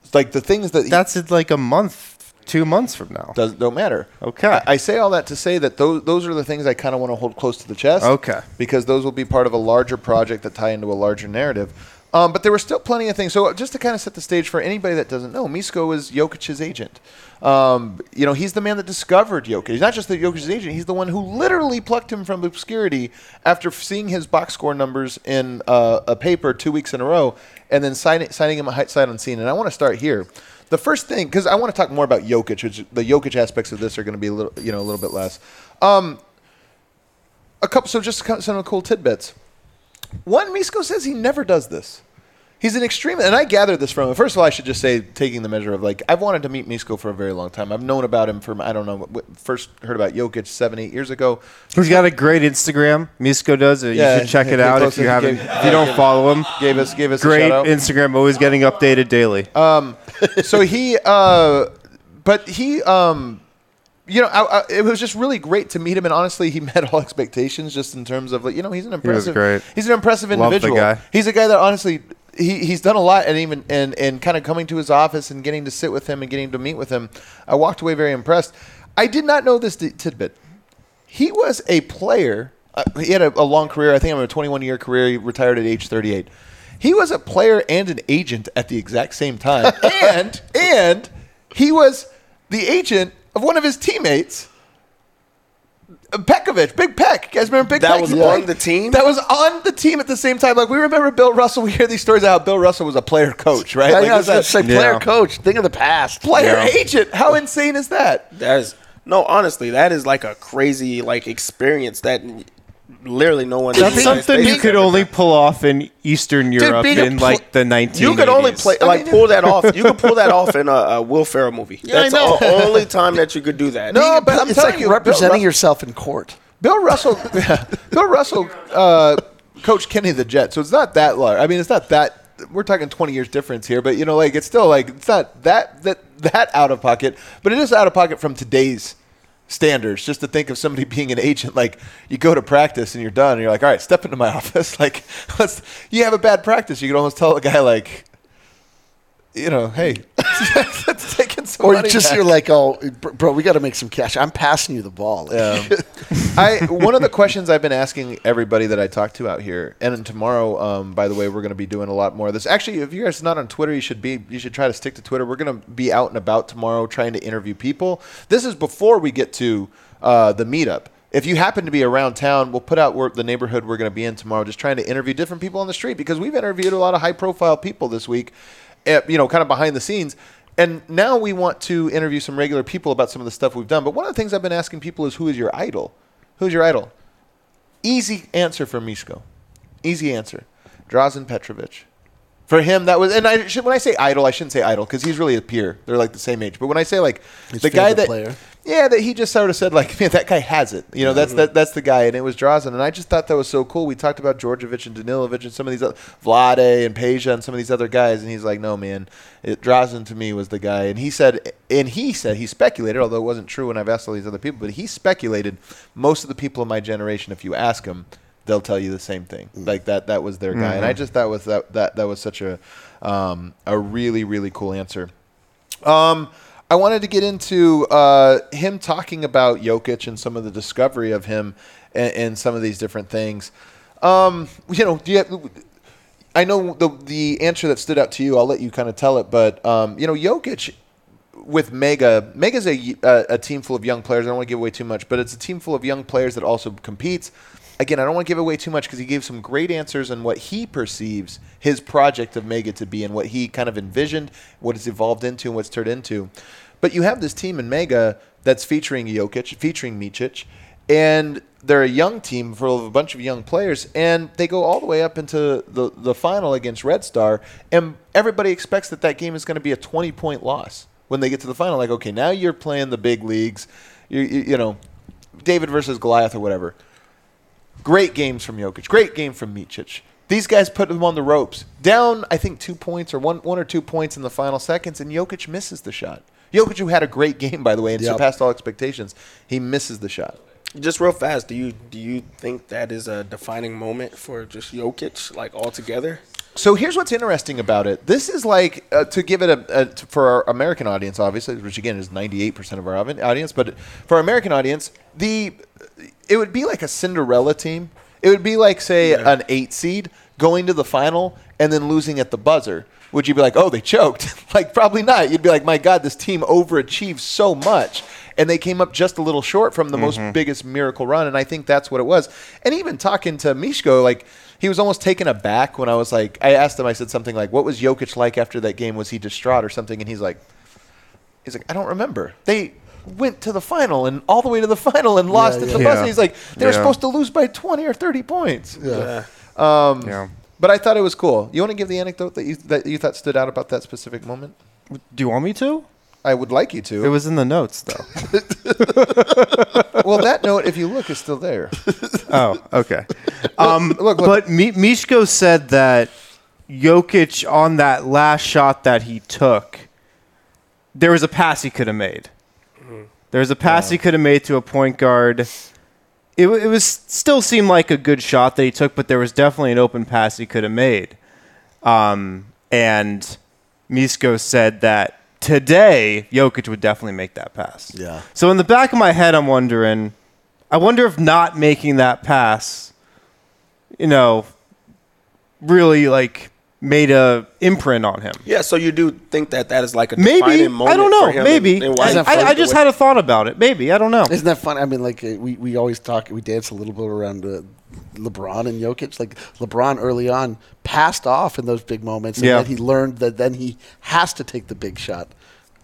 It's like the things that That's in like a month, two months from now. does, don't matter. Okay. I, I say all that to say that those those are the things I kind of want to hold close to the chest. Okay. Because those will be part of a larger project that tie into a larger narrative. Um, but there were still plenty of things. So just to kind of set the stage for anybody that doesn't know, Misko is Jokic's agent. Um, you know, he's the man that discovered Jokic. He's not just the Jokic's agent; he's the one who literally plucked him from obscurity after seeing his box score numbers in uh, a paper two weeks in a row, and then signing signing him a high sight unseen. And I want to start here. The first thing because I want to talk more about Jokic, which the Jokic aspects of this are going to be a little, you know, a little bit less. Um, a couple, so just some cool tidbits. One, Misko says he never does this. He's an extreme, and I gathered this from him. First of all, I should just say, taking the measure of like, I've wanted to meet Misko for a very long time. I've known about him from I don't know. First heard about Jokic seven, eight years ago. He's got a great Instagram. Misko does. You Yeah, should check it out if you haven't. gave- if you don't follow him, Gave us gave us great a shout out. Instagram, always getting updated daily. so he uh but he um you know, I, I, it was just really great to meet him, and honestly, he met all expectations. Just in terms of, like, you know, he's an impressive. he was great. He's an impressive individual. guy. He's a guy that honestly, he, he's done a lot, and even and and kind of coming to his office and getting to sit with him and getting to meet with him, I walked away very impressed. I did not know this tidbit. He was a player. Uh, he had a, a long career. I think I'm a 21 year career. He retired at age 38. He was a player and an agent at the exact same time, and and he was the agent of one of his teammates, Pekovic, Big Peck. You guys remember Big That Peck? was He on the team? That was on the team at the same time. Like we remember Bill Russell. We hear these stories of how Bill Russell was a player coach, right? I Like, know, I was was going to say player Yeah. coach. Think of the past. player Yeah. agent. How insane is that? That is no, honestly, that is like a crazy like experience that literally no one. That's something you could only done. pull off in Eastern Europe being a in pl- like the 1980s. You could only play like pull that off. You could pull that off in a, a Will Ferrell movie. Yeah, That's the only time that you could do that. No, but I'm it's telling like you, representing Russell- yourself in court. Bill Russell, Bill Russell, uh, Coach Kenny the Jet. So it's not that large. I mean, it's not that. We're talking 20 years difference here, but you know, like it's still like it's not that that that out of pocket, but it is out of pocket from today's standards. Just to think of somebody being an agent, like you go to practice and you're done, and you're like, all right, step into my office. Like, let's. You have a bad practice, you could almost tell a guy like, you know, hey, let's take in some Or just back. you're like, oh, bro, we got to make some cash. I'm passing you the ball. Yeah. I one of the questions I've been asking everybody that I talk to out here, and tomorrow, um, by the way, we're going to be doing a lot more of this. Actually, if you guys are not on Twitter, you should be. You should try to stick to Twitter. We're going to be out and about tomorrow, trying to interview people. This is before we get to uh, the meetup. If you happen to be around town, we'll put out where, the neighborhood we're going to be in tomorrow, just trying to interview different people on the street because we've interviewed a lot of high-profile people this week, you know, kind of behind the scenes. And now we want to interview some regular people about some of the stuff we've done. But one of the things I've been asking people is, who is your idol? Who's your idol? Easy answer for Misko. Easy answer. Drazen Petrovic. For him, that was, and I should, when I say idol, I shouldn't say idol because he's really a peer. They're like the same age. But when I say like His the guy that, player. yeah, that he just sort of said like, man, that guy has it. You know, that's mm-hmm. that, that's the guy, and it was Drazen. And I just thought that was so cool. We talked about Djordjevic and Danilovic and some of these, other, Vlade and Peja and some of these other guys, and he's like, no, man, it, Drazen to me was the guy. And he said, and he said he speculated, although it wasn't true when I've asked all these other people, but he speculated most of the people in my generation, if you ask them, they'll tell you the same thing. Like that that was their guy. And I just thought was that that that was such a um, a really really cool answer. Um, I wanted to get into uh, him talking about Jokic and some of the discovery of him and, and some of these different things. Um, you know, do you have, I know the the answer that stood out to you. I'll let you kind of tell it, but um, you know, Jokic with Mega. Mega's a, a a team full of young players. I don't want to give away too much, but it's a team full of young players that also competes. Again, I don't want to give away too much because he gave some great answers on what he perceives his project of Mega to be and what he kind of envisioned, what it's evolved into, and what's turned into. But you have this team in Mega that's featuring Jokic, featuring Micic, and they're a young team full of a bunch of young players, and they go all the way up into the, the final against Red Star, and everybody expects that that game is going to be a 20 point loss when they get to the final. Like, okay, now you're playing the big leagues, you, you, you know, David versus Goliath or whatever. Great games from Jokic. Great game from Micic. These guys put them on the ropes. Down, I think, two points or one, one or two points in the final seconds, and Jokic misses the shot. Jokic, who had a great game, by the way, and Yep. surpassed all expectations, he misses the shot. Just real fast, do you do you think that is a defining moment for just Jokic, like altogether? So here's what's interesting about it. This is like uh, to give it a, a to, for our American audience, obviously, which again is 98% of our audience. But for our American audience, the it would be like a Cinderella team. It would be like say an eight seed going to the final and then losing at the buzzer. Would you be like, oh, they choked? like probably not. You'd be like, my God, this team overachieved so much. And they came up just a little short from the most mm-hmm. biggest miracle run, and I think that's what it was. And even talking to Mishko, like he was almost taken aback when I was like, I asked him, I said something like, "What was Jokic like after that game? Was he distraught or something?" And he's like, He's like, I don't remember. They went to the final and all the way to the final and lost at the yeah. buzzer. Yeah. He's like, they were Yeah. supposed to lose by 20 or 30 points. Yeah. Um, Yeah. But I thought it was cool. You want to give the anecdote that you that you thought stood out about that specific moment? Do you want me to? I would like you to. It was in the notes, though. well, that note, if you look, is still there. oh, okay. Um, look, look. But Mi- Mishko said that Jokic on that last shot that he took, there was a pass he could have made. There was a pass he could have made to a point guard. It, it was still seemed like a good shot that he took, but there was definitely an open pass he could have made. Um, and Misko said that today Jokic would definitely make that pass. Yeah. So in the back of my head, I'm wondering, I wonder if not making that pass, you know, really like made a imprint on him. Yeah, so you do think that that is like a Maybe defining moment I don't for know. him Maybe and- and why I, that I, I just had a thought about it. Maybe I don't know. Isn't that fun? I mean, like uh, we, we always talk, we dance a little bit around uh, LeBron and Jokic. Like LeBron early on passed off in those big moments, and Yeah. then he learned that then he has to take the big shot.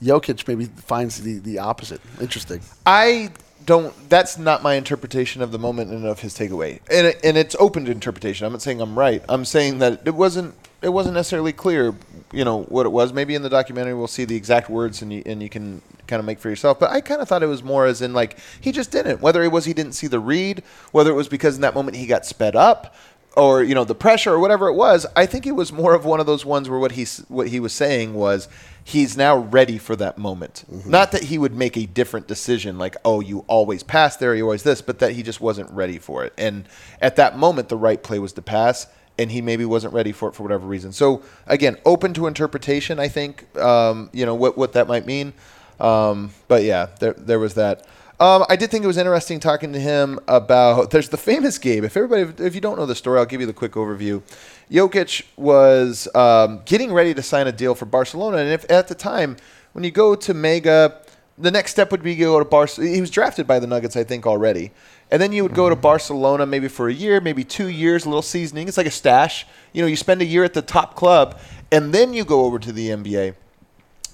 Jokic maybe finds the, the opposite. Interesting. I don't. That's not my interpretation of the moment and of his takeaway, and it, and it's open to interpretation. I'm not saying I'm right. I'm saying that it wasn't. It wasn't necessarily clear, you know, what it was. Maybe in the documentary we'll see the exact words and you and you can kind of make for yourself. But I kind of thought it was more as in like he just didn't. Whether it was he didn't see the read, whether it was because in that moment he got sped up, or you know the pressure or whatever it was. I think it was more of one of those ones where what he what he was saying was he's now ready for that moment. Mm-hmm. Not that he would make a different decision, like oh you always pass there, you always this, but that he just wasn't ready for it. And at that moment, the right play was to pass. And he maybe wasn't ready for it for whatever reason. So again, open to interpretation. I think um, you know what what that might mean. Um, but yeah, there there was that. Um, I did think it was interesting talking to him about. There's the famous game. If everybody, if you don't know the story, I'll give you the quick overview. Jokic was um, getting ready to sign a deal for Barcelona, and if at the time when you go to Mega, the next step would be go to Barcelona. He was drafted by the Nuggets, I think, already, and then you would go to mm-hmm. Barcelona maybe for a year, maybe two years, a little seasoning. It's like a stash. You know, you spend a year at the top club, and then you go over to the NBA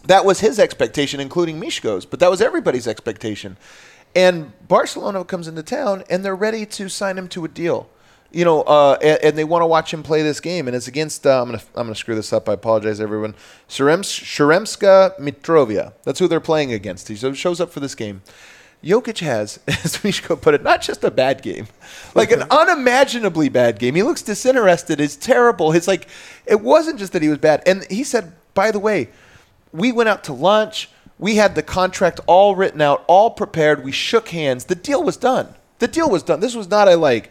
that was his expectation, including Mishko's, but that was everybody's expectation. And Barcelona comes into town and they're ready to sign him to a deal. You know, uh, and, and they want to watch him play this game, and it's against. Uh, I'm gonna I'm gonna screw this up. I apologize, everyone. Sharemska Mitrovia. That's who they're playing against. He shows up for this game. Jokic has, as Mishko put it, not just a bad game, like an unimaginably bad game. He looks disinterested. It's terrible. It's like it wasn't just that he was bad. And he said, by the way, we went out to lunch. We had the contract all written out, all prepared. We shook hands. The deal was done. The deal was done. This was not a like,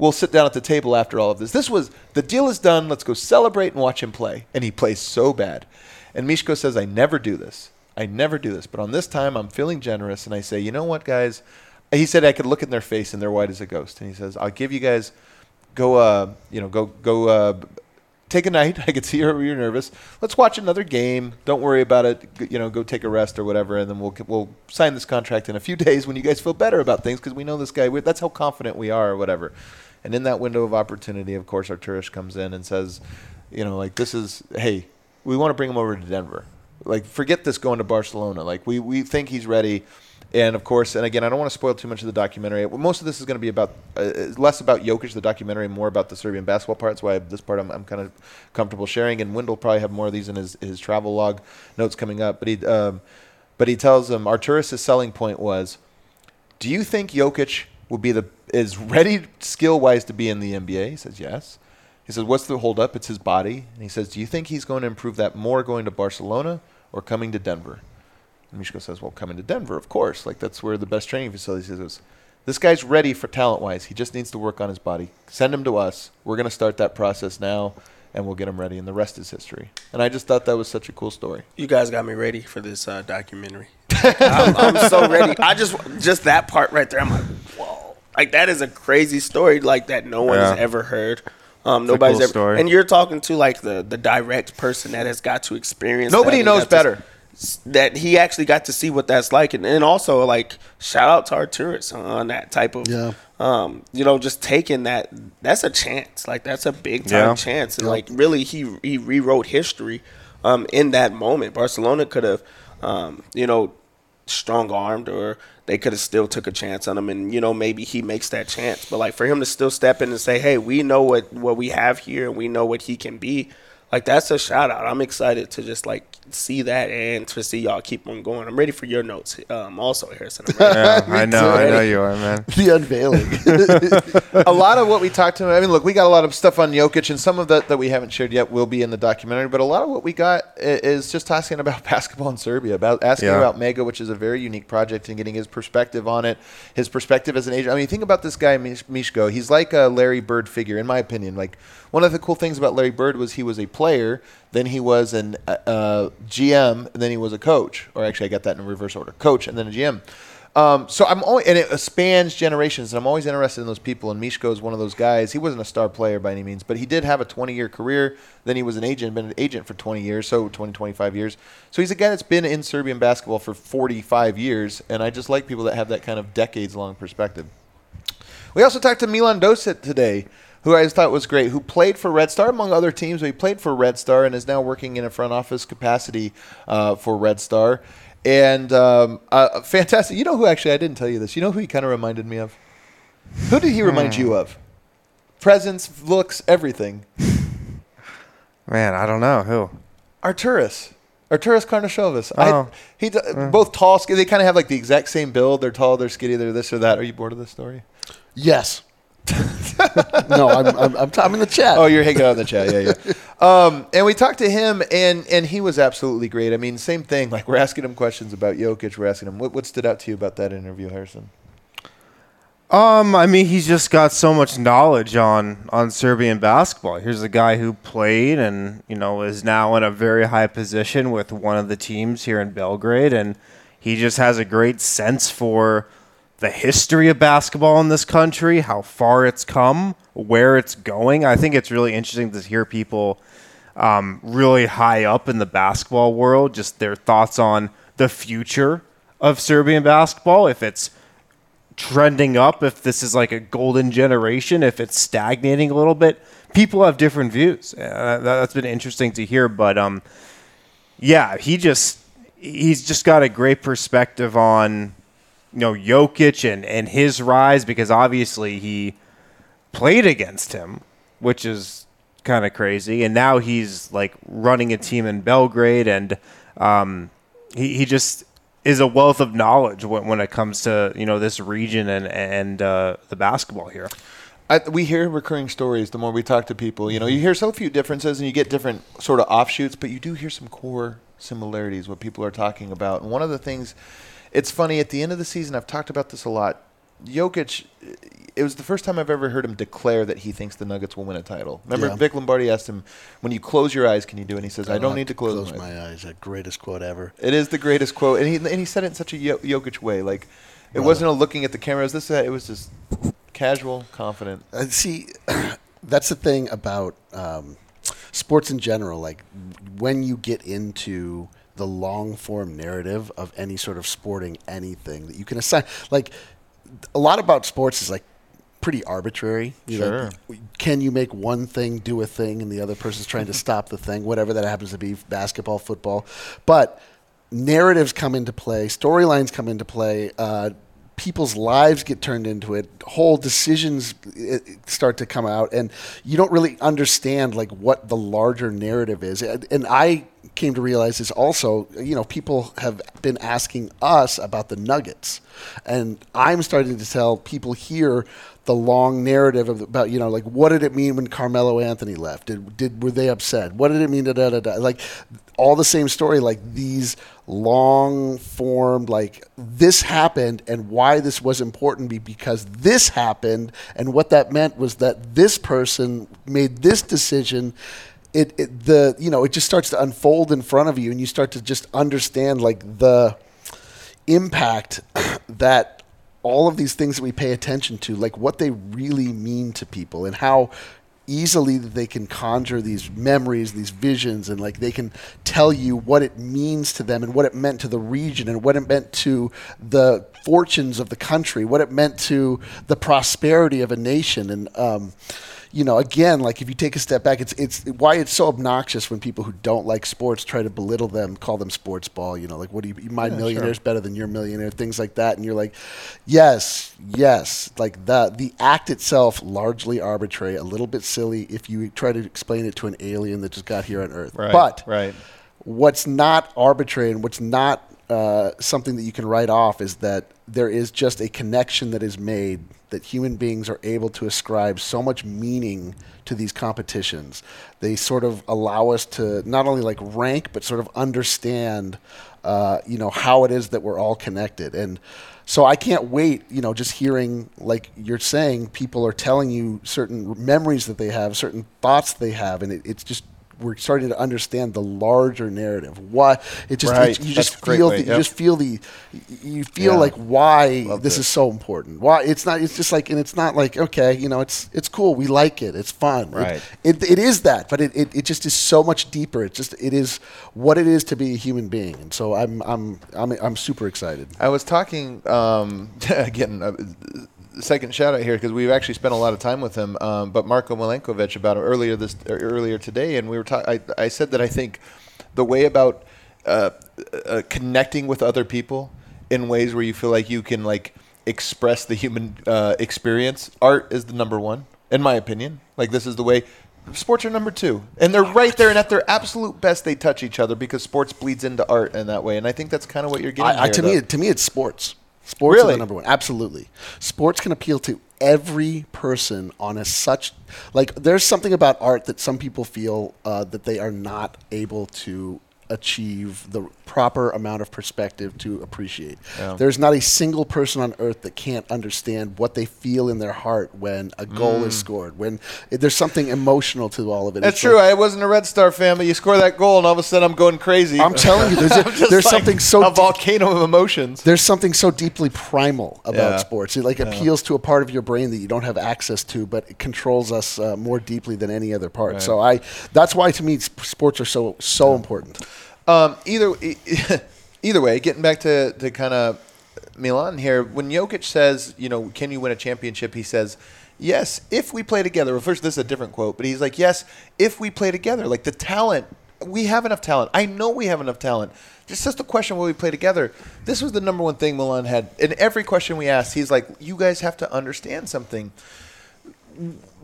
we'll sit down at the table after all of this. This was the deal is done. Let's go celebrate and watch him play. And he plays so bad. And Mishko says, I never do this. I never do this. But on this time, I'm feeling generous. And I say, you know what, guys? He said I could look in their face and they're white as a ghost. And he says, I'll give you guys, go, uh, you know, go, go, uh, take a night. I could see you're, you're nervous. Let's watch another game. Don't worry about it. G- You know, go take a rest or whatever, and then we'll we'll sign this contract in a few days when you guys feel better about things because we know this guy. that's how confident we are or whatever. And in that window of opportunity, of course, Arturas comes in and says, you know, like this is hey, we want to bring him over to Denver. Like forget this going to Barcelona. Like we we think he's ready. And of course, and again, I don't want to spoil too much of the documentary. Most of this is going to be about uh, less about Jokic, the documentary, more about the Serbian basketball part. That's why this part I'm, I'm kind of comfortable sharing. And Wendell probably have more of these in his, his travel log notes coming up. But he um, but he tells them Arturas' selling point was, do you think Jokic will be the is ready skill wise to be in the NBA? He says yes. He says, what's the holdup? It's his body. And he says, do you think he's going to improve that more going to Barcelona or coming to Denver? And Mishko says, well, coming to Denver, of course. Like, that's where the best training facilities is. This guy's ready for talent wise. He just needs to work on his body. Send him to us. We're going to start that process now, and we'll get him ready, and the rest is history. And I just thought that was such a cool story. You guys got me ready for this uh, documentary. I'm, I'm so ready. I just just that part right there. I'm like, whoa! Like that is a crazy story, like that no one has Yeah. ever heard. Um, a nobody's cool ever, story. and you're talking to like the the direct person that has got to experience. Nobody that knows got to- better. that he actually got to see what that's like, and, and also like shout out to Arturas on that type of, Yeah. um, you know, just taking that. That's a chance, like that's a big time Yeah. chance, and like really he he rewrote history, um, in that moment. Barcelona could have, um, you know, strong armed or they could have still took a chance on him and you know maybe he makes that chance. But like for him to still step in and say hey we know what what we have here and we know what he can be like that's a shout out i'm excited to just like see that and to see y'all keep on going i'm ready for your notes um also harrison I'm ready. Yeah, I know, I know you are, man. the unveiling. a lot of what we talked to, I mean, look, we got a lot of stuff on Jokic, and some of that that we haven't shared yet will be in the documentary. But a lot of what we got is just asking about basketball in Serbia, about asking Yeah. about Mega, which is a very unique project, and getting his perspective on it, his perspective as an agent. I mean, think about this guy, Mish- Mishko. He's like a Larry Bird figure, in my opinion. Like one of the cool things about Larry Bird was he was a player, then he was an uh, uh, GM, and then he was a coach. Or actually, I got that in reverse order: coach and then a GM. Um, so I'm always, and it spans generations, and I'm always interested in those people. And Mishko is one of those guys. He wasn't a star player by any means, but he did have a 20 year career. Then he was an agent, been an agent for 20 years, so 20, 25 years. So he's a guy that's been in Serbian basketball for 45 years, and I just like people that have that kind of decades long perspective. We also talked to Milan Dosic today, who I just thought was great, who played for Red Star among other teams. But he played for Red Star and is now working in a front office capacity uh, for Red Star. And um, uh, fantastic. You know who actually? I didn't tell you this. You know who he kind of reminded me of? Who did he remind you of? Presence, looks, everything. Man, I don't know who. Arturas. Arturas Karnisovas. Oh. I, he d- both tall, skinny. They kind of have like the exact same build. They're tall, they're skinny, they're this or that. Are you bored of this story? yes. no, I'm, I'm, I'm, t- I'm in the chat. Oh, you're hanging out in the chat. Yeah, yeah. Um, and we talked to him, and and he was absolutely great. I mean, same thing. Like we're asking him questions about Jokic. We're asking him what what stood out to you about that interview, Harrison. Um, I mean, he's just got so much knowledge on on Serbian basketball. Here's a guy who played and you know is now in a very high position with one of the teams here in Belgrade, and he just has a great sense for the history of basketball in this country, how far it's come, where it's going. I think it's really interesting to hear people um, really high up in the basketball world, just their thoughts on the future of Serbian basketball, if it's trending up, if this is like a golden generation, if it's stagnating a little bit. People have different views. Uh, that- that's been interesting to hear, but um, yeah, he just he's just got a great perspective on you know Jokic and and his rise because obviously he played against him, which is kind of crazy, and now he's like running a team in Belgrade, and um, he he just is a wealth of knowledge when, when it comes to you know this region and and uh, the basketball here. I, we hear recurring stories the more we talk to people. You know, you hear so few differences and you get different sort of offshoots, but you do hear some core similarities what people are talking about. And one of the things, it's funny at the end of the season. I've talked about this a lot. Jokic, it was the first time I've ever heard him declare that he thinks the Nuggets will win a title. Remember, Yeah. Vic Lombardi asked him, "When you close your eyes, can you do?" it? And he says, "I don't need to close, my eyes." my eyes. That greatest quote ever. It is the greatest quote, and he and he said it in such a Jokic way. Like, it wasn't a looking at the cameras. It was this. That. It was just casual, confident. Uh, see, that's the thing about um, sports in general. Like when you get into the long form narrative of any sort of sporting anything that you can assign, like a lot about sports is like pretty arbitrary. You know, Sure. can you make one thing do a thing and the other person's trying to stop the thing, whatever that happens to be, basketball, football. But narratives come into play, storylines come into play. Uh, people's lives get turned into it whole decisions uh, start to come out and you don't really understand like what the larger narrative is and i came to realize is also you know people have been asking us about the nuggets and i'm starting to tell people here the long narrative about you know like what did it mean when Carmelo Anthony left? Did, did were they upset? What did it mean? Da, da, da, da. Like all the same story. Like these long formed like this happened and why this was important be because this happened and what that meant was that this person made this decision. It, it the you know it just starts to unfold in front of you and you start to just understand like the impact that all of these things that we pay attention to, like what they really mean to people and how easily that they can conjure these memories, these visions, and like they can tell you what it means to them and what it meant to the region and what it meant to the fortunes of the country, what it meant to the prosperity of a nation. And, um, you know, again, like if you take a step back, it's it's why it's so obnoxious when people who don't like sports try to belittle them, call them sports ball. You know, like what do you? My millionaire's better than your millionaire, things like that. And you're like, yes, yes, like the the act itself largely arbitrary, a little bit silly if you try to explain it to an alien that just got here on Earth. Right, but right. what's not arbitrary and what's not uh, something that you can write off is that there is just a connection that is made that human beings are able to ascribe so much meaning to these competitions. They sort of allow us to not only like rank, but sort of understand, uh, you know, how it is that we're all connected. And so I can't wait, you know, just hearing, like you're saying, people are telling you certain memories that they have, certain thoughts they have, and it, it's just we're starting to understand the larger narrative. Why it just Right. it- you That's just feel way, the, you just feel the you feel Yeah. like why Love this it. is so important. Why it's not it's just like and it's not like okay you know it's it's cool we like it it's fun It- Right. it, it is that but it, it, it just is so much deeper it just it is what it is to be a human being and so I'm I'm I'm I'm super excited. I was talking um, again. Uh, second shout out here because we've actually spent a lot of time with him. Um, but Marko Milenkovic about it earlier this er, earlier today, and we were talking. I, I said that I think the way about uh, uh, connecting with other people in ways where you feel like you can like express the human uh, experience. Art is the number one, in my opinion. Like this is the way. Sports are number two, and they're right there, and at their absolute best, they touch each other because sports bleeds into art in that way, and I think that's kind of what you're getting. I, here, to though. me, to me, it's sports. Sports Really? the number one. Absolutely, sports can appeal to every person on a such like. There's something about art that some people feel uh, that they are not able to achieve the proper amount of perspective to appreciate. Yeah. There's not a single person on earth that can't understand what they feel in their heart when a goal is scored. When there's something emotional to all of it. Mm. That's It's true. like- I wasn't a Red Star fan, but you score that goal, and all of a sudden I'm going crazy. I'm telling you, there's, a, there's like something so a volcano of emotions. there's something so deeply primal about Yeah. sports. It like appeals to a part of your brain that you don't have access to, but it controls us uh, more deeply than any other part. So I, that's why to me sports are so so important. Um, either either way, getting back to, to kind of Milan here, when Jokic says, you know, can you win a championship? He says, yes, if we play together. Well, first, this is a different quote, but he's like, yes, if we play together. Like the talent, we have enough talent. I know we have enough talent. It's just a question will we play together. This was the number one thing Milan had. In every question we asked, he's like, you guys have to understand something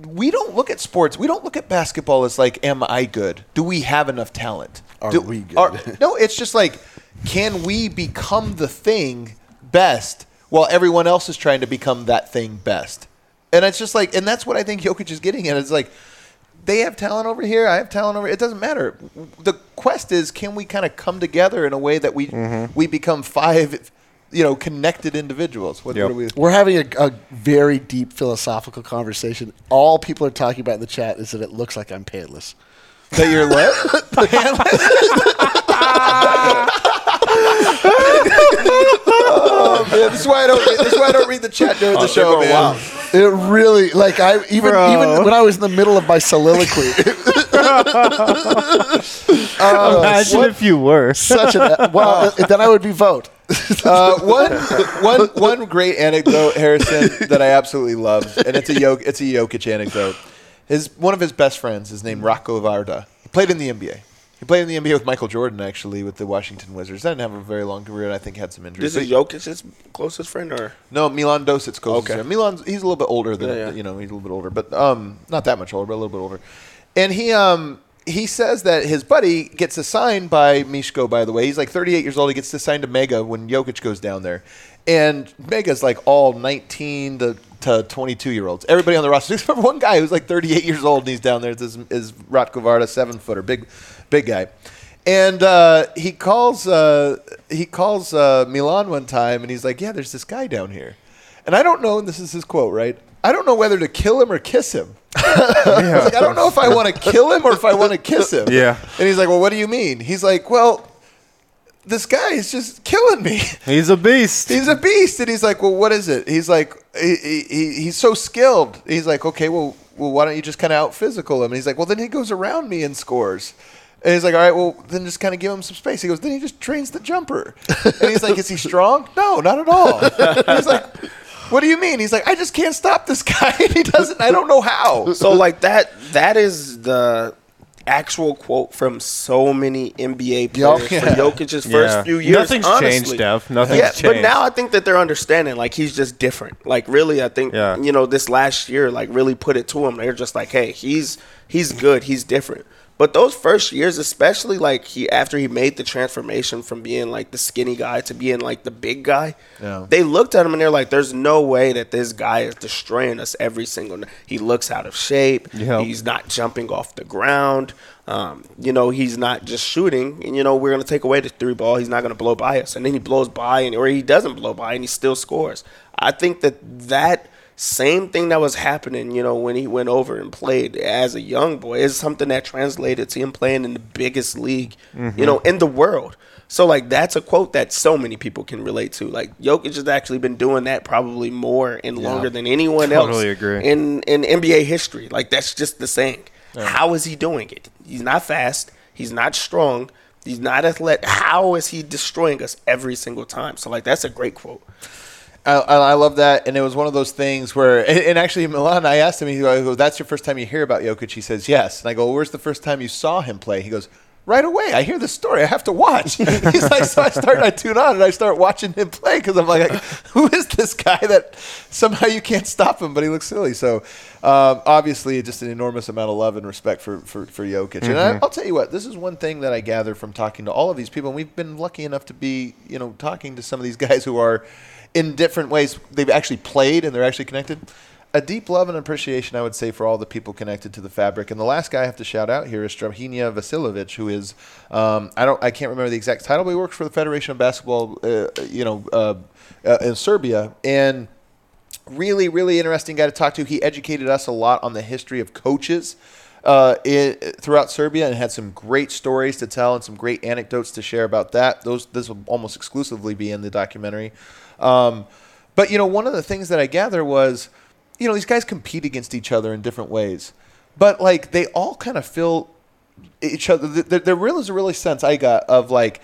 we don't look at sports. We don't look at basketball as like, am I good? Do we have enough talent? Are Do- we good? are- no, it's just like, can we become the thing best while everyone else is trying to become that thing best? And it's just like, and that's what I think Jokic is getting at. It's like, they have talent over here. I have talent over. It doesn't matter. The quest is, can we kind of come together in a way that we mm-hmm. we become five, you know, connected individuals? What, Yep. what are we? We're having a, a very deep philosophical conversation. All people are talking about in the chat is that it looks like I'm pantless. That you're lit? oh man, this is why I don't. This is why I don't read the chat during the show, man. It really like I even Bro. even when I was in the middle of my soliloquy, Imagine if you were. such an well, then I would be vote. Uh, one, one, one great anecdote, Harrison, that I absolutely love, and it's a Jok- it's a Jokic anecdote. His one of his best friends is named Ratko Varda. He played in the NBA. He played in the NBA with Michael Jordan, actually, with the Washington Wizards. Didn't have a very long career, and I think had some injuries. This is Jokic's closest friend, or No, Milan Dosic closest Okay. there. Milan's he's a little bit older than Yeah, yeah. you know he's a little bit older, but um not that much older, but a little bit older. And he um he says that his buddy gets assigned by Mishko. By the way, he's like 38 years old. He gets assigned to Mega when Jokic goes down there, and Mega's like all 19 to, to 22 year olds. Everybody on the roster except for one guy who's like 38 years old and he's down there. there. Is is Ratko Varda, seven footer, big big guy. And uh, he calls uh, he calls uh, Milan one time, and he's like, "Yeah, there's this guy down here," and I don't know. And this is his quote, right? I don't know whether to kill him or kiss him. I like, I don't know if I want to kill him or if I want to kiss him. Yeah. And he's like, "Well, what do you mean?" He's like, "Well, this guy is just killing me." He's a beast. He's a beast, and he's like, "Well, what is it?" He's like, he, he, "He's so skilled." He's like, "Okay, well, well, why don't you just kind of out physical him?" And he's like, "Well, then he goes around me and scores." And he's like, "All right, well, then just kind of give him some space." He goes, "Then he just trains the jumper." And he's like, "Is he strong?" No, not at all. And he's like, What do you mean? He's like, I just can't stop this guy. And he doesn't. I don't know how. So like that that is the actual quote from so many NBA players for Yeah. Jokic's first Yeah. few years. Nothing's honestly. changed, Dev. Nothing's yeah, but now I think that they're understanding. Like he's just different. Like really, I think Yeah. you know this last year like really put it to him. They're just like, hey, he's he's good. He's different. But those first years, especially like he after he made the transformation from being like the skinny guy to being like the big guy, Yeah. they looked at him and they're like, "There's no way that this guy is destroying us every single night. He looks out of shape. He's not jumping off the ground. Um, you know, he's not just shooting. And you know, we're gonna take away the three ball. He's not gonna blow by us, and then he blows by, and or he doesn't blow by, and he still scores. I think that that same thing that was happening, you know, when he went over and played as a young boy is something that translated to him playing in the biggest league, you mm-hmm. know, in the world. So like that's a quote that so many people can relate to. Like Jokic has actually been doing that probably more and longer than anyone else Totally agree. in in NBA history. Like that's just the saying. How is he doing it? He's not fast. He's not strong. He's not athletic. How is he destroying us every single time? So like that's a great quote. I, I I love that, and it was one of those things where, and, actually, in Milan, I asked him, he goes, "That's your first time you hear about Jokic?" He says, "Yes." And I go, "Where's the first time you saw him play?" He goes, "Right away. I hear the story. I have to watch." He's like, "So I start, I tune on, and I start watching him play because I'm like, who is this guy that somehow you can't stop him, but he looks silly?" So, um, obviously, just an enormous amount of love and respect for for, for Jokic. And I, I'll tell you what, this is one thing that I gather from talking to all of these people, and we've been lucky enough to be, you know, talking to some of these guys who are in different ways they've actually played and they're actually connected. A deep love and appreciation, I would say, for all the people connected to the fabric. And the last guy I have to shout out here is Strahinja Vasilovic, who is um, I don't I can't remember the exact title, but he works for the Federation of Basketball, uh, you know, uh, uh, in Serbia, and really, really interesting guy to talk to. He educated us a lot on the history of coaches uh, in, throughout Serbia and had some great stories to tell and some great anecdotes to share about that. Those this will almost exclusively be in the documentary. Um, but you know, one of the things that I gather was, you know, these guys compete against each other in different ways, but like they all kind of feel each other. There, there really is a really sense I got of like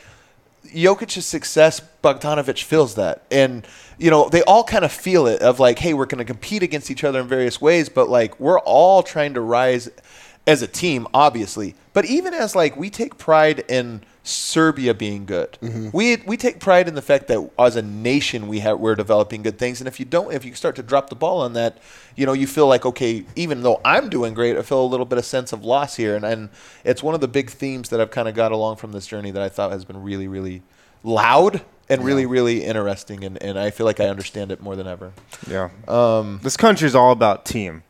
Jokic's success, Bogdanovich feels that. And, you know, they all kind of feel it of like, hey, we're going to compete against each other in various ways, but like we're all trying to rise as a team, obviously. But even as like we take pride in Serbia being good, we we take pride in the fact that as a nation we have we're developing good things. And if you don't, if you start to drop the ball on that, you know, you feel like okay, even though I'm doing great, I feel a little bit of sense of loss here. And and it's one of the big themes that I've kind of got along from this journey that I thought has been really really loud and really really interesting. And and I feel like I understand it more than ever. Yeah. Um, this is all about team.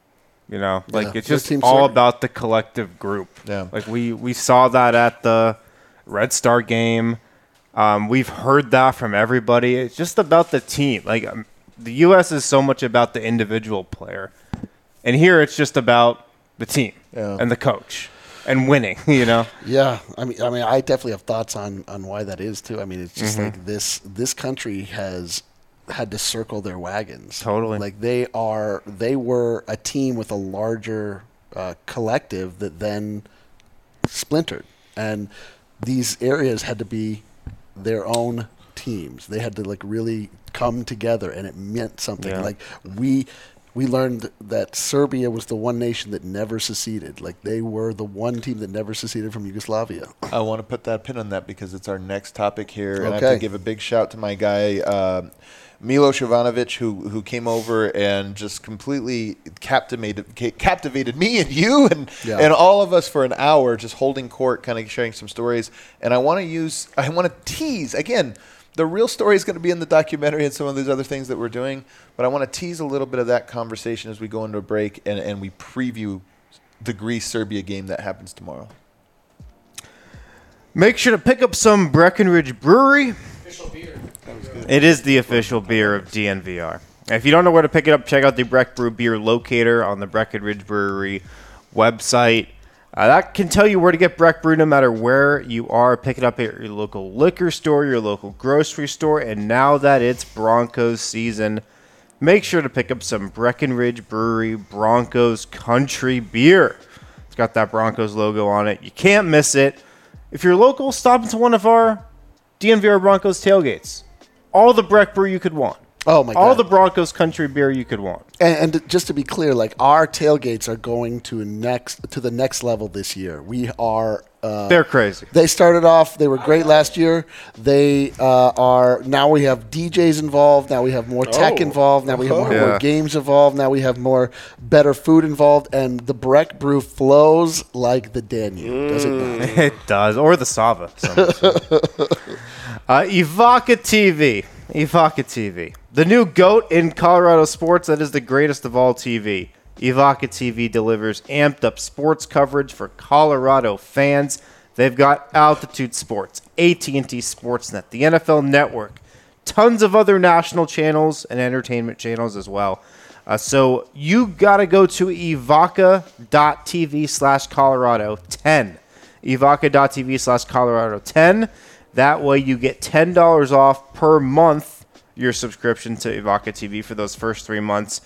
You know, like Yeah, it's just team all Serbia. about the collective group. Yeah. Like we we saw that at the Red Star game. Um, we've heard that from everybody. It's just about the team. Like um, the U.S. is so much about the individual player, and here it's just about the team Yeah. and the coach and winning. You know. Yeah, I mean, I mean, I definitely have thoughts on on why that is too. I mean, it's just like this this country has had to circle their wagons. Totally. like they are they were a team with a larger uh, collective that then splintered, and these areas had to be their own teams. They had to like really come together, and it meant something. Yeah. Like we we learned that Serbia was the one nation that never seceded. Like they were the one team that never seceded from Yugoslavia. I want to put that pin on that because it's our next topic here, and I have to give a big shout to my guy uh, Milo Jovanovic, who who came over and just completely captivated captivated me and you and Yeah. and all of us for an hour, just holding court, kind of sharing some stories. And I want to use, I want to tease again. The real story is going to be in the documentary and some of these other things that we're doing, but I want to tease a little bit of that conversation as we go into a break and, and we preview the Greece Serbia game that happens tomorrow. Make sure to pick up some Breckenridge Brewery. It is the official beer of DNVR. If you don't know where to pick it up, check out the Breck Brew beer locator on the Breckenridge Brewery website. Uh, that can tell you where to get Breck Brew no matter where you are. Pick it up at your local liquor store, your local grocery store, and now that it's Broncos season, make sure to pick up some Breckenridge Brewery Broncos Country beer. It's got that Broncos logo on it. You can't miss it. If you're local, stop into one of our DNVR Broncos tailgates. All the Breck Brew you could want. Oh my God. All god! the Broncos country beer you could want. and, and just to be clear, like our tailgates are going to next to the next level this year. We are. Uh, They're crazy. They started off. They were great last year. They uh, are now. We have DJs involved. Now we have more tech Oh. involved. Now we have more, Yeah. more games involved. Now we have more better food involved. And the Breck Brew flows like the Danube, does it not? It does, or the Sava. uh, Evoca TV, Evoca TV, the new goat in Colorado sports that is the greatest of all TV. Evoca TV delivers amped up sports coverage for Colorado fans. They've got Altitude Sports, AT&T Sportsnet, the NFL Network, tons of other national channels and entertainment channels as well. Uh, so you got to go to evoca.tv slash Colorado 10. Evoca.tv slash Colorado 10. That way you get $10 off per month your subscription to Evoca TV for those first three months.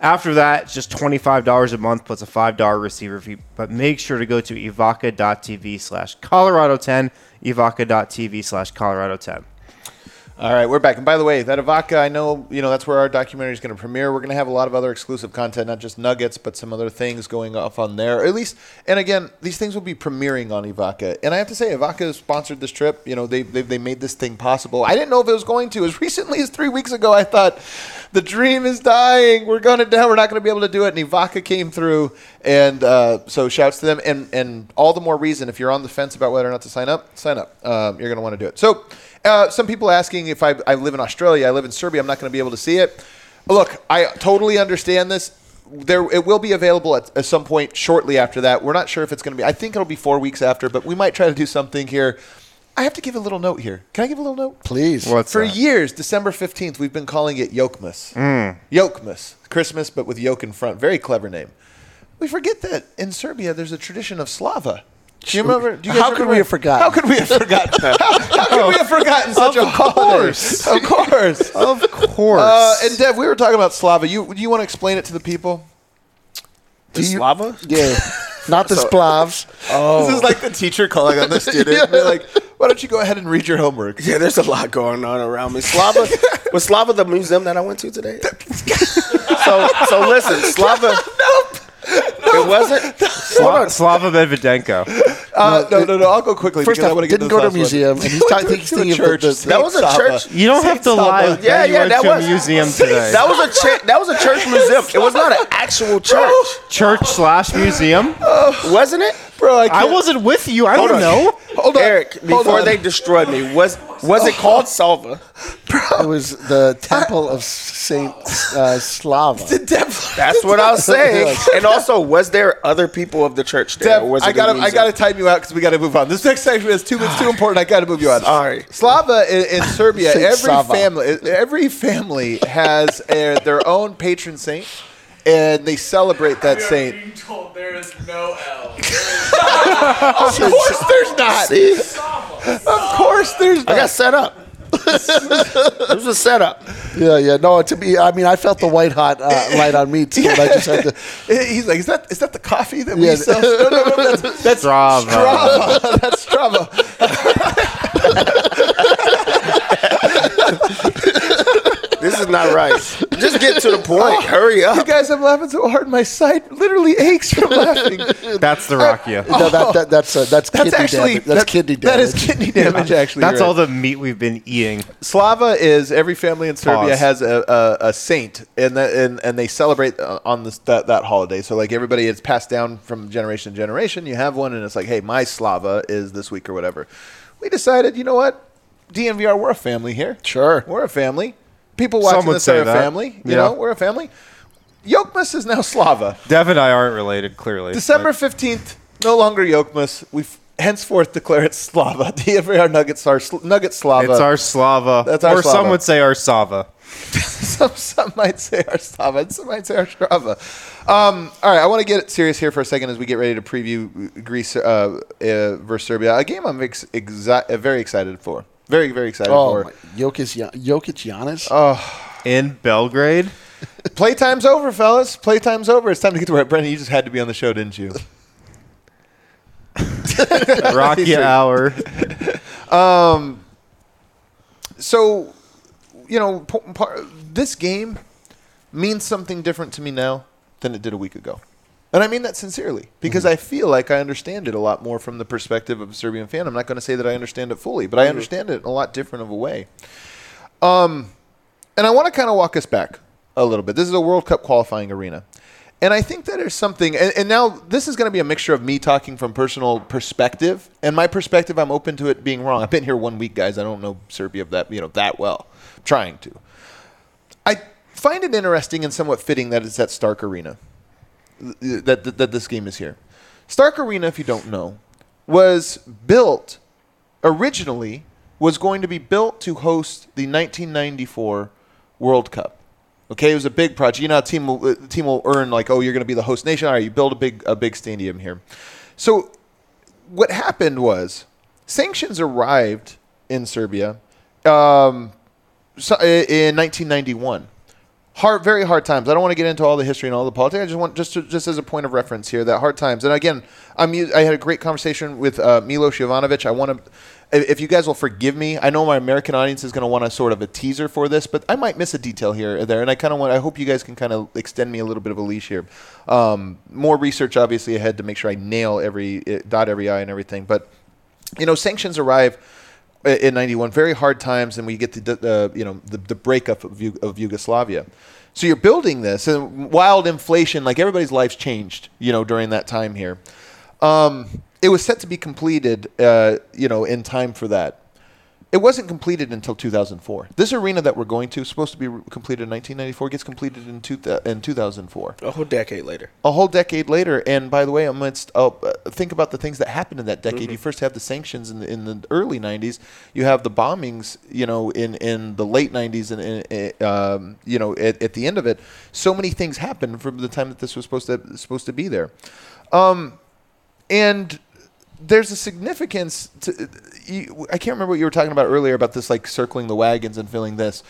After that, it's just $25 a month plus a $5 receiver fee. But make sure to go to evoca.tv slash Colorado 10. Evoca.tv slash Colorado 10. All right, we're back. And by the way, that Evoca, I know, you know, that's where our documentary is going to premiere. We're going to have a lot of other exclusive content, not just nuggets, but some other things going off on there. At least, and again, these things will be premiering on Evoca. And I have to say, Evoca sponsored this trip. You know, they, they they made this thing possible. I didn't know if it was going to. As recently as three weeks ago, I thought the dream is dying. We're going to down. We're not going to be able to do it. And Evoca came through, and uh, so shouts to them. And and all the more reason if you're on the fence about whether or not to sign up, sign up. Um, you're going to want to do it. So. Uh, some people asking if I, I live in Australia, I live in Serbia, I'm not going to be able to see it. Look, I totally understand this. There, it will be available at, at some point shortly after that. We're not sure if it's going to be. I think it'll be four weeks after, but we might try to do something here. I have to give a little note here. Can I give a little note? Please. What's For that? years, December 15th, we've been calling it Yokemas. Yokemas. Christmas, but with yoke in front. Very clever name. We forget that in Serbia, there's a tradition of Slava. Do you remember? Do you How could we have forgotten? How could we have forgotten? how, how could we have forgotten such a course. holiday? Of course. Of course. Uh, and Dev, we were talking about Slava. You, do you want to explain it to the people? The Slava? Yeah, not the Splavs. This is like the teacher calling on the student. They're like, why don't you go ahead and read your homework? Yeah, there's a lot going on around me. Slava was Slava the museum that I went to today. so so listen, Slava. It wasn't. Hold Sla- on. Slava Medvedenko. Uh, no, no, no. I'll go quickly. First because I want to get didn't go to a this last one. museum, and he's, ta- he's thinking of church. the, the, That was a Sava. church. You don't have to Slava. lie. Yeah, that yeah, that was a museum today. That was a cha- that was a church museum. It was not an actual church, Church slash museum. wasn't it? Bro, I, I wasn't with you. I Hold don't on. know. Hold on. Eric, Hold before on. they destroyed me, was was it called Salva? it was the Temple of Saint uh, Slava. That's what I was saying. And also, was there other people of the church there? Dev, or was I it a got to I museum? got to time you out because we got to move on. This next section is too it's too important. I got to move you on. Sorry. Slava in, in Serbia, Saint every Sava. family every family has uh, their own patron saint, and they celebrate that saint. being told there is no L. Of course, there's not. See, Of course, there's not. I got set up. it was a setup. Yeah, yeah. No, to be, I mean, I felt the white hot uh, light on me too. And I just had to. He's like, is that is that the coffee that we Yeah. sell? No, no, no, that's, that's Strava. Strava. That's Strava. This is not right. Just get to the point. Hurry up. You guys, I'm laughing so hard, my side literally aches from laughing. That's the Rakia. No, that, that, that's uh, that's, Oh. That's kidney actually damage. That's that- kidney damage. is kidney damage. Actually, That's you're all right. the meat we've been eating. Slava is every family in Serbia Pause. has a, a, a saint, and that and, and they celebrate uh, on this that, that holiday. So like everybody, it's passed down from generation to generation. You have one, and it's like, hey, my Slava is this week or whatever. We decided, you know what, DNVR, we're a family here. Sure. we're a family. People watching Some this say are a that. family. You Yeah. know, we're a family. Yokmas is now Slava. Dev and I aren't related, clearly. December fifteenth, no longer Yokmas. We henceforth declare it Slava. DNVR Nuggets are Sl- Nugget Slava. It's our Slava. That's our or Slava. some would say our Sava. some, some might say our and some might say our Strava. Um, all right, I want to get serious here for a second as we get ready to preview Greece uh, uh, versus Serbia, a game I'm ex- uh, very excited for. Very, very excited Oh, for. my, Jokic, Ya- Jokic, Giannis. In Belgrade? Playtime's over, fellas. Playtime's over. It's time to get to work. Brendan, you just had to be on the show, didn't you? Rocky hour. Um, so, you know, po- par- this game means something different to me now than it did a week ago. And I mean that sincerely because I feel like I understand it a lot more from the perspective of a Serbian fan. I'm not going to say that I understand it fully, but I understand it in a lot different of a way. Um, and I want to kind of walk us back a little bit. This is a World Cup qualifying arena. And I think that there's something, and, and now this is going to be a mixture of me talking from personal perspective, and my perspective. I'm open to it being wrong. I've been here one week, guys. I don't know Serbia that you know that well. trying to. I find it interesting and somewhat fitting that it's at Stark Arena that, that, that this game is here. Stark Arena, if you don't know, was built originally was going to be built to host the 1994 World Cup. Okay, it was a big project. You know, a team will, a team will earn like, oh, you're going to be the host nation. All right, you build a big a big stadium here. So, what happened was sanctions arrived in Serbia um, so, in 1991 hard, very hard times. I don't want to get into all the history and all the politics. I just want just to, just as a point of reference here that hard times. And again, I'm I had a great conversation with uh, Milos Jovanovic. I want to. If you guys will forgive me, I know my American audience is going to want a sort of a teaser for this, but I might miss a detail here or there, and I kind of want. I hope you guys can kind of extend me a little bit of a leash here. Um, more research, obviously, ahead to make sure I nail every eh, dot every i and everything. But you know, sanctions arrive in 91 very hard times and we get the, the you know the, the breakup of, Yu- of Yugoslavia. So you're building this and wild inflation like everybody's lives changed you know during that time here. Um, it was set to be completed uh, you know in time for that it wasn't completed until 2004 this arena that we're going to supposed to be re- completed in 1994 gets completed in, two, in 2004 A whole decade later. a whole decade later. And by the way, amidst uh, think about the things that happened in that decade. Mm-hmm. You first have the sanctions in the, in the early '90s. You have the bombings, you know, in, in the late '90s, and in, um, you know, at, at the end of it, so many things happened from the time that this was supposed to supposed to be there. Um, and there's a significance to you, I can't remember what you were talking about earlier about this like circling the wagons and feeling this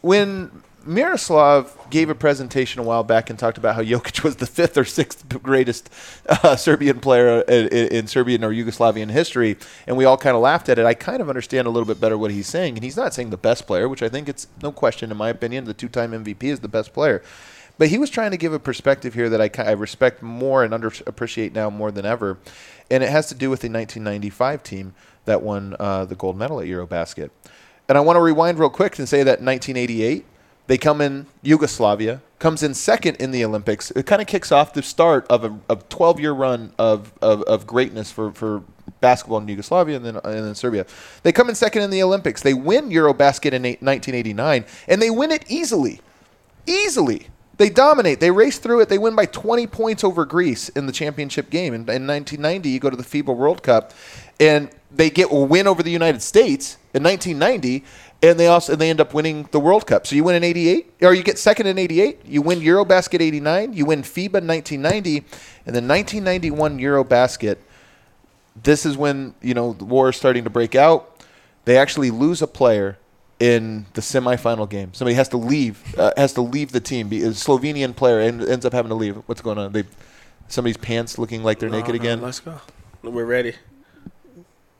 when Miroslav gave a presentation a while back and talked about how Jokic was the fifth or sixth greatest uh, Serbian player in, in Serbian or Yugoslavian history, and we all kind of laughed at it. I kind of understand a little bit better what he's saying, and he's not saying the best player, which I think it's no question, in my opinion, the two-time MVP is the best player. But he was trying to give a perspective here that I, I respect more and under appreciate now more than ever, and it has to do with the 1995 team that won uh, the gold medal at EuroBasket. And I want to rewind real quick and say that in 1988, they come in Yugoslavia, comes in second in the Olympics. It kind of kicks off the start of a, a 12 year run of, of, of greatness for, for basketball in Yugoslavia and then, and then Serbia. They come in second in the Olympics. They win Eurobasket in eight, 1989, and they win it easily. Easily. They dominate. They race through it. They win by 20 points over Greece in the championship game. In, in 1990, you go to the FIBA World Cup, and they get a win over the United States in 1990, and they also and they end up winning the World Cup. So you win in 88, or you get second in 88. You win EuroBasket 89. You win FIBA 1990, and then 1991 EuroBasket. This is when you know the war is starting to break out. They actually lose a player in the semifinal game. Somebody has to leave, uh, has to leave the team. Be- A Slovenian player and ends up having to leave. What's going on? They, somebody's pants looking like they're naked No, no, again. Let's go. We're ready.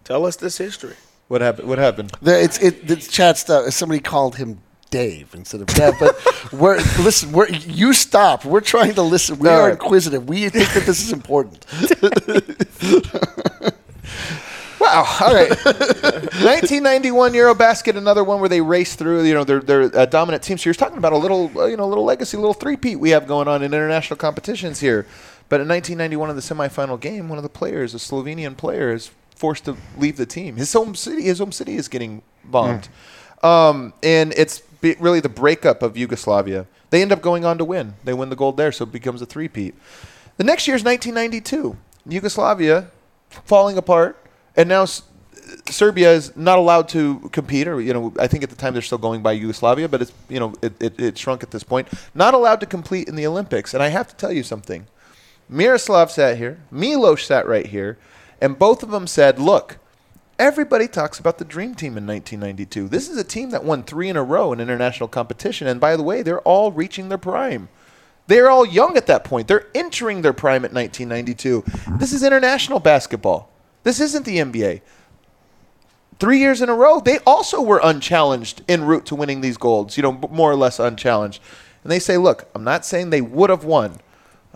Tell us this history. What happened? What happened? The, it's it. The chat stuff. Somebody called him Dave instead of Dev. But we're listen. We're you stop. We're trying to listen. We All are inquisitive. We think that this is important. Wow. All right. 1991 EuroBasket, another one where they race through. You know, they're they're a dominant team. So you're talking about a little, uh, you know, a little legacy, little three-peat we have going on in international competitions here. But in 1991, in the semifinal game, one of the players, a Slovenian player, is forced to leave the team. His home city, his home city, is getting bombed, um, and it's be- really the breakup of Yugoslavia. They end up going on to win. They win the gold there, so it becomes a three-peat. The next year is 1992. Yugoslavia falling apart, and now Serbia is not allowed to compete. Or you know, I think at the time they're still going by Yugoslavia, but it's you know it, it, it shrunk at this point. Not allowed to compete in the Olympics. And I have to tell you something. Miroslav sat here, Milos sat right here, and both of them said, "Look." Everybody talks about the dream team in 1992. This is a team that won three in a row in international competition. And by the way, they're all reaching their prime. They're all young at that point. They're entering their prime at 1992. This is international basketball. This isn't the NBA. three years in a row, they also were unchallenged en route to winning these golds, you know, more or less unchallenged. And they say, look, I'm not saying they would have won.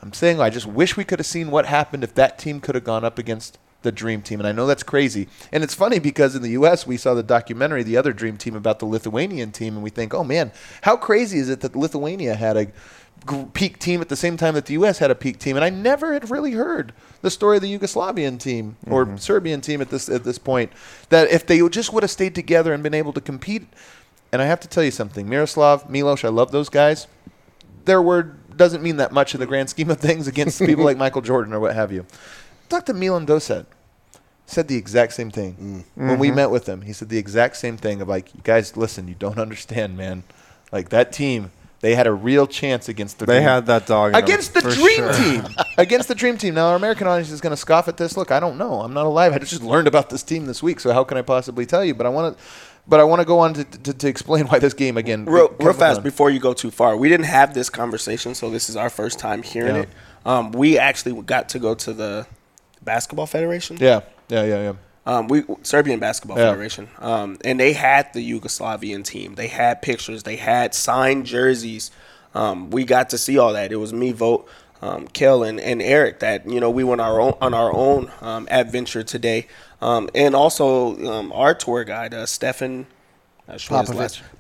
I'm saying I just wish we could have seen what happened if that team could have gone up against the dream team. And I know that's crazy. And it's funny because in the U.S., we saw the documentary, The Other Dream Team, about the Lithuanian team. And we think, oh man, how crazy is it that Lithuania had a peak team at the same time that the U.S. had a peak team? And I never had really heard the story of the Yugoslavian team or Serbian team at this, at this point. That if they just would have stayed together and been able to compete. And I have to tell you something Miroslav, Milos, I love those guys their word doesn't mean that much in the grand scheme of things against people like Michael Jordan or what have you. Talk to Milan Doset. Said the exact same thing when we Mhm. met with him. He said the exact same thing of like, you guys, listen, you don't understand, man. Like that team, they had a real chance against the They dream- had that dog in 'em, against the dream sure. team. against the dream team. Now our American audience is going to scoff at this. Look, I don't know. I'm not alive. I just learned about this team this week, so how can I possibly tell you? But I want to. But I want to go on to, to, to explain why this game again. real, real fast on. before you go too far. We didn't have this conversation, so this is our first time hearing Yeah. it. Um, we actually got to go to the basketball federation. Yeah, yeah, yeah, yeah. Um, we Serbian basketball Yeah. federation, um, and they had the Yugoslavian team. They had pictures. They had signed jerseys. Um, we got to see all that. It was me, vote, um, Kel, and, and Eric. That you know we went our own on our own um, adventure today, um, and also um, our tour guide, uh, Stefan. Not sure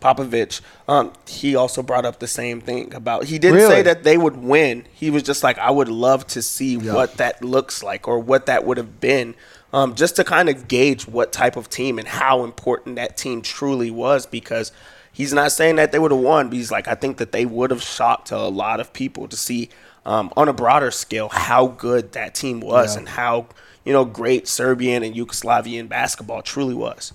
Popovich. Um, he also brought up the same thing about. He didn't Really? say that they would win. He was just like, I would love to see what that looks like or what that would have been, um, just to kind of gauge what type of team and how important that team truly was. Because he's not saying that they would have won, but he's like, I think that they would have shocked a lot of people to see um, on a broader scale how good that team was Yeah. and how you know great Serbian and Yugoslavian basketball truly was.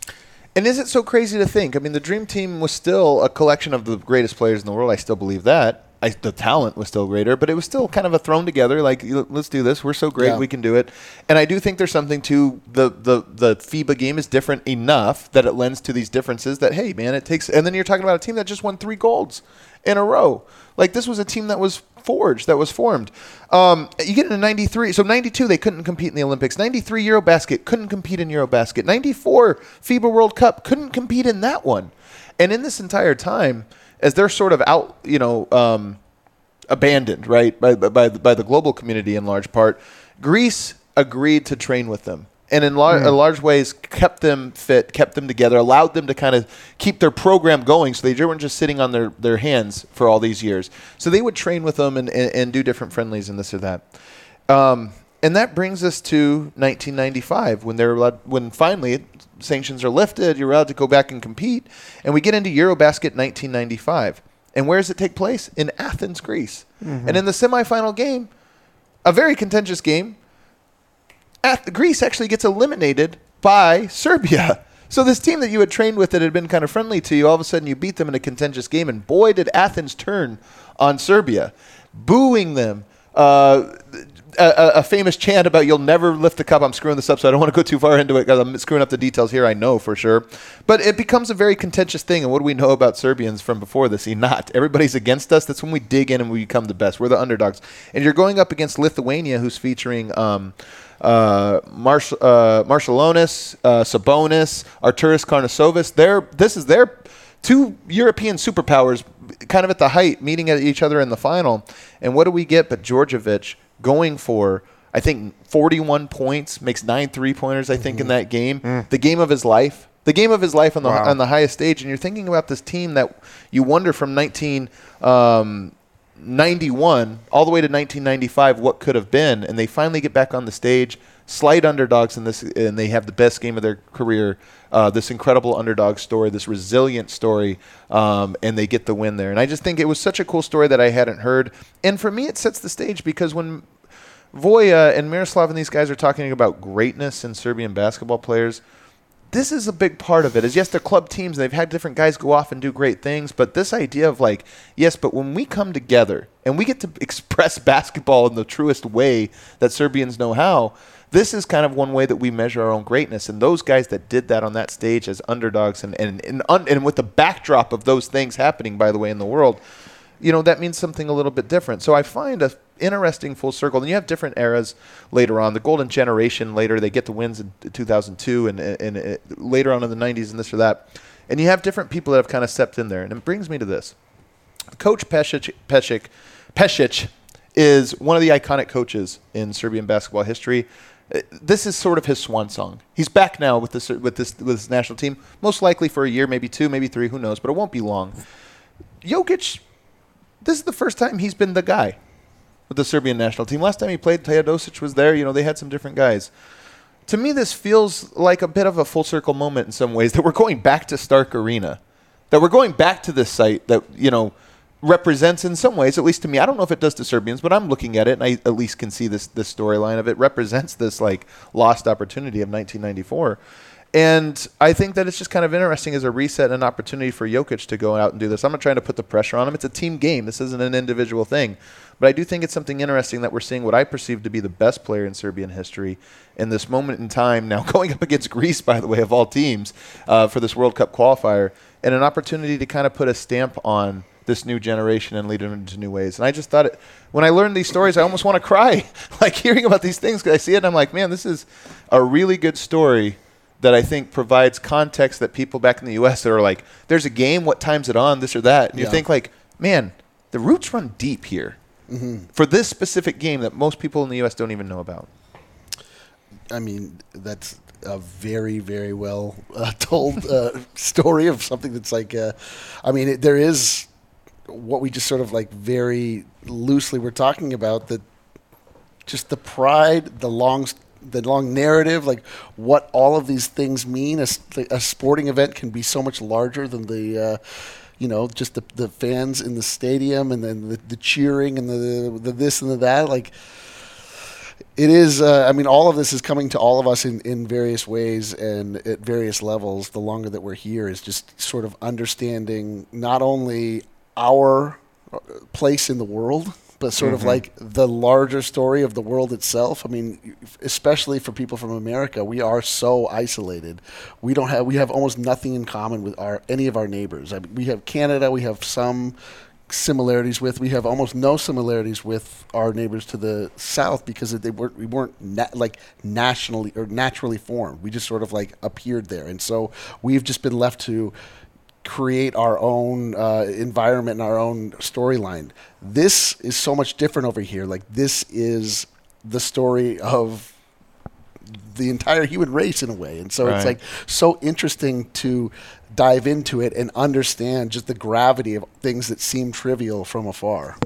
And is it so crazy to think? I mean, the Dream Team was still a collection of the greatest players in the world. I still believe that. I, the talent was still greater, but it was still kind of a thrown together. Like, let's do this. We're so great, Yeah. we can do it. And I do think there's something to the, the the FIBA game is different enough that it lends to these differences. That hey, man, it takes. And then you're talking about a team that just won three golds in a row. Like this was a team that was forged, that was formed. Um, you get into 93. So 92, they couldn't compete in the Olympics. 93 Eurobasket, couldn't compete in Eurobasket. 94 FIBA World Cup, couldn't compete in that one. And in this entire time, as they're sort of out, you know, um, abandoned, right, by, by, by the global community in large part, Greece agreed to train with them. And in, lar- in large ways, kept them fit, kept them together, allowed them to kind of keep their program going so they weren't just sitting on their, their hands for all these years. So they would train with them and, and, and do different friendlies and this or that. Um, and that brings us to 1995 when they're allowed, when finally sanctions are lifted, you're allowed to go back and compete, and we get into EuroBasket 1995. And where does it take place? In Athens, Greece. And in the semifinal game, a very contentious game, Ath- Greece actually gets eliminated by Serbia. So this team that you had trained with that had been kind of friendly to you, all of a sudden you beat them in a contentious game, and boy did Athens turn on Serbia, booing them. Uh, a, a- famous chant about "You'll never lift the cup." I'm screwing this up, so I don't want to go too far into it because I'm screwing up the details here. I know for sure, but it becomes a very contentious thing. And what do we know about Serbians from before this? Not everybody's against us. That's when we dig in and we become the best. We're the underdogs, and you're going up against Lithuania, who's featuring. Um, uh, Marsh, uh, Marciulionis, uh, Sabonis, Arturas Karnisovas. They're, this is their two European superpowers kind of at the height, meeting at each other in the final. And what do we get but Djordjevic going for, I think, 41 points, makes nine three pointers, I think, in that game. The game of his life. The game of his life on the Wow. on the highest stage, and you're thinking about this team that you wonder from 19 um, 91 all the way to 1995 what could have been and they finally get back on the stage slight underdogs in this and they have the best game of their career uh, this incredible underdog story this resilient story um, and they get the win there and i just think it was such a cool story that i hadn't heard and for me it sets the stage because when voya and miroslav and these guys are talking about greatness in serbian basketball players this is a big part of it. Is yes, they're club teams. They've had different guys go off and do great things, but this idea of like, yes, but when we come together and we get to express basketball in the truest way that Serbians know how, this is kind of one way that we measure our own greatness. And those guys that did that on that stage as underdogs and and and, un, and with the backdrop of those things happening, by the way, in the world, you know that means something a little bit different. So I find a interesting full circle. And you have different eras later on. The golden generation later, they get the wins in 2002 and, and, and uh, later on in the 90s and this or that. And you have different people that have kind of stepped in there. And it brings me to this. Coach Pesic, Pesic, Pesic is one of the iconic coaches in Serbian basketball history. This is sort of his swan song. He's back now with this with this with his national team, most likely for a year, maybe two, maybe three, who knows, but it won't be long. Jokic, this is the first time he's been the guy with the Serbian national team. Last time he played, Teodosic was there. You know, they had some different guys. To me, this feels like a bit of a full circle moment in some ways that we're going back to Stark Arena, that we're going back to this site that you know represents in some ways, at least to me. I don't know if it does to Serbians, but I'm looking at it and I at least can see this this storyline of it represents this like lost opportunity of 1994. And I think that it's just kind of interesting as a reset and an opportunity for Jokic to go out and do this. I'm not trying to put the pressure on him. It's a team game. This isn't an individual thing. But I do think it's something interesting that we're seeing what I perceive to be the best player in Serbian history in this moment in time, now going up against Greece, by the way, of all teams, uh, for this World Cup qualifier, and an opportunity to kind of put a stamp on this new generation and lead them into new ways. And I just thought it, when I learned these stories, I almost want to cry, like hearing about these things, because I see it and I'm like, man, this is a really good story that I think provides context that people back in the U.S. that are like, there's a game, what time's it on, this or that. And you think like, man, the roots run deep here for this specific game that most people in the U.S. don't even know about. I mean, that's a very, very well uh, told uh, story of something that's like, uh, I mean, it, there is what we just sort of like very loosely were talking about that just the pride, the long, the long narrative, like what all of these things mean. A sporting event can be so much larger than the, uh, you know, just the, the fans in the stadium and then the, the cheering and the, the this and the that. Like, it is. Uh, I mean, all of this is coming to all of us in, in various ways and at various levels. The longer that we're here is just sort of understanding not only our uh, place in the world, but sort of like the larger story of the world itself. I mean, especially for people from America, we are so isolated. We don't have we have almost nothing in common with our any of our neighbors. I mean, we have Canada. We have some similarities with. We have almost no similarities with our neighbors to the south because they weren't we weren't na- like nationally or naturally formed. We just sort of like appeared there, and so we've just been left to create our own uh, environment and our own storyline. This is so much different over here. Like this is the story of the entire human race in a way. And so it's like so interesting to dive into it and understand just the gravity of things that seem trivial from afar.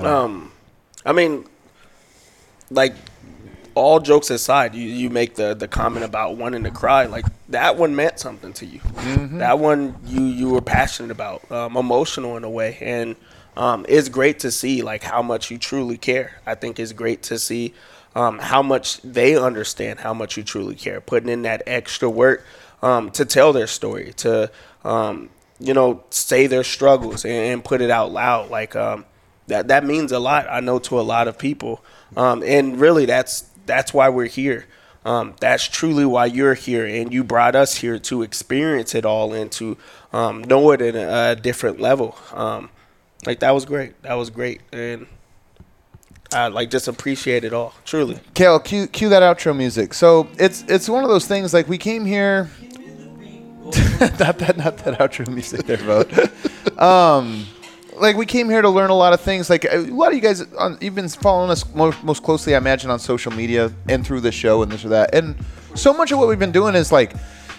Um, I mean, like all jokes aside, you, you make the the comment about wanting to cry. Like that one meant something to you. That one you you were passionate about, um, emotional in a way, and um, it's great to see like how much you truly care. I think it's great to see um, how much they understand how much you truly care, putting in that extra work um, to tell their story, to um, you know say their struggles and, and put it out loud. Like um, that that means a lot. I know to a lot of people, um, and really that's that's why we're here. Um, that's truly why you're here, and you brought us here to experience it all and to um, know it in a, a different level. Um, like that was great. That was great, and I like just appreciate it all. Truly. Kale, cue, cue that outro music. So it's it's one of those things like we came here. not that not that outro music there, vote. like we came here to learn a lot of things. Like a lot of you guys, on, you've been following us most, most closely, I imagine, on social media and through the show and this or that. And so much of what we've been doing is like.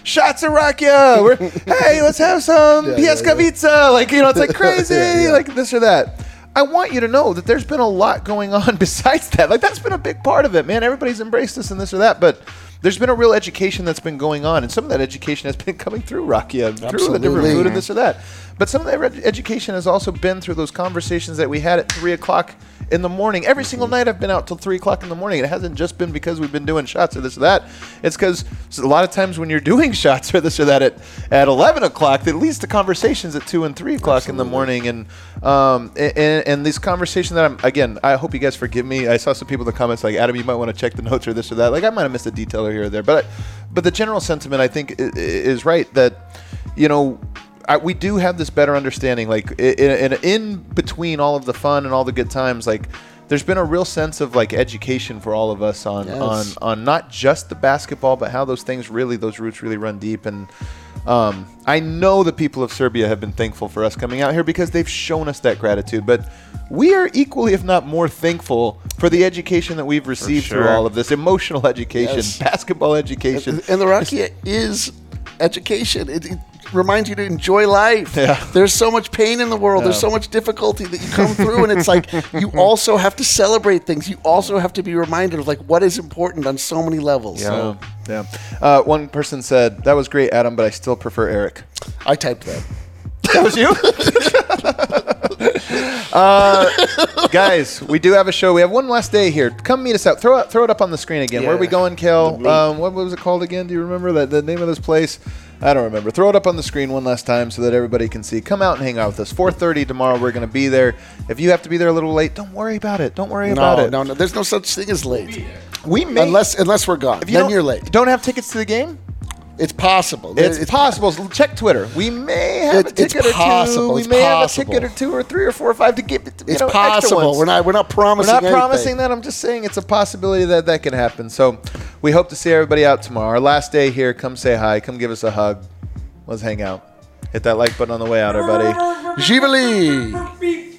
Shots of Rakia. We're hey, let's have some Yeah, yeah, Pljeskavica. Like you know, it's like crazy, Yeah, yeah. like this or that. I want you to know that there's been a lot going on besides that. Like that's been a big part of it, man. Everybody's embraced us and this or that, but there's been a real education that's been going on, and some of that education has been coming through Rakia, uh, through the different food and this or that. But some of that ed- education has also been through those conversations that we had at three o'clock in the morning. Every single night I've been out till three o'clock in the morning. It hasn't just been because we've been doing shots or this or that. It's because a lot of times when you're doing shots or this or that at, at 11 o'clock, that leads to conversations at two and three o'clock in the morning. And, um, and, and these conversations that I'm, again, I hope you guys forgive me. I saw some people in the comments like, Adam, you might want to check the notes or this or that. Like I might have missed a detail here or there, but, but the general sentiment I think is right that, you know, I, we do have this better understanding like in, in, in between all of the fun and all the good times like there's been a real sense of like education for all of us on Yes. on on not just the basketball, but how those things really those roots really run deep. And um, I know the people of Serbia have been thankful for us coming out here because they've shown us that gratitude. But we are equally, if not more, thankful for the education that we've received through all of this emotional education, Yes. basketball education. And the Rakia is education. It, it reminds you to enjoy life. Yeah. There's so much pain in the world. There's so much difficulty that you come through, and it's like you also have to celebrate things. You also have to be reminded of like what is important on so many levels. So yeah. Uh, one person said that was great, Adam, but I still prefer Eric. I typed that. That was you? uh, guys, we do have a show. We have one last day here. Come meet us out. Throw it, throw it up on the screen again. Where are we going, Kel? Um, what was it called again? Do you remember that the name of this place? I don't remember. Throw it up on the screen one last time so that everybody can see. Come out and hang out with us. 4:30 tomorrow. We're going to be there. If you have to be there a little late, don't worry about it. Don't worry about it. no, no. There's no such thing as late. We may Unless unless we're gone. if you then you're late. Don't have tickets to the game. It's possible. It's, possible. Check Twitter. We may have a It- it's ticket or two. possible. We It's may possible. have a ticket or two or three or four or five to get. You It's know, extra possible. ones. We're not. We're not promising. We're promising. not anything. promising that. I'm just saying it's a possibility that that can happen. So we hope to see everybody out tomorrow. Our last day here. Come say hi. Come give us a hug. Let's hang out. Hit that like button on the way out, everybody. Jivali.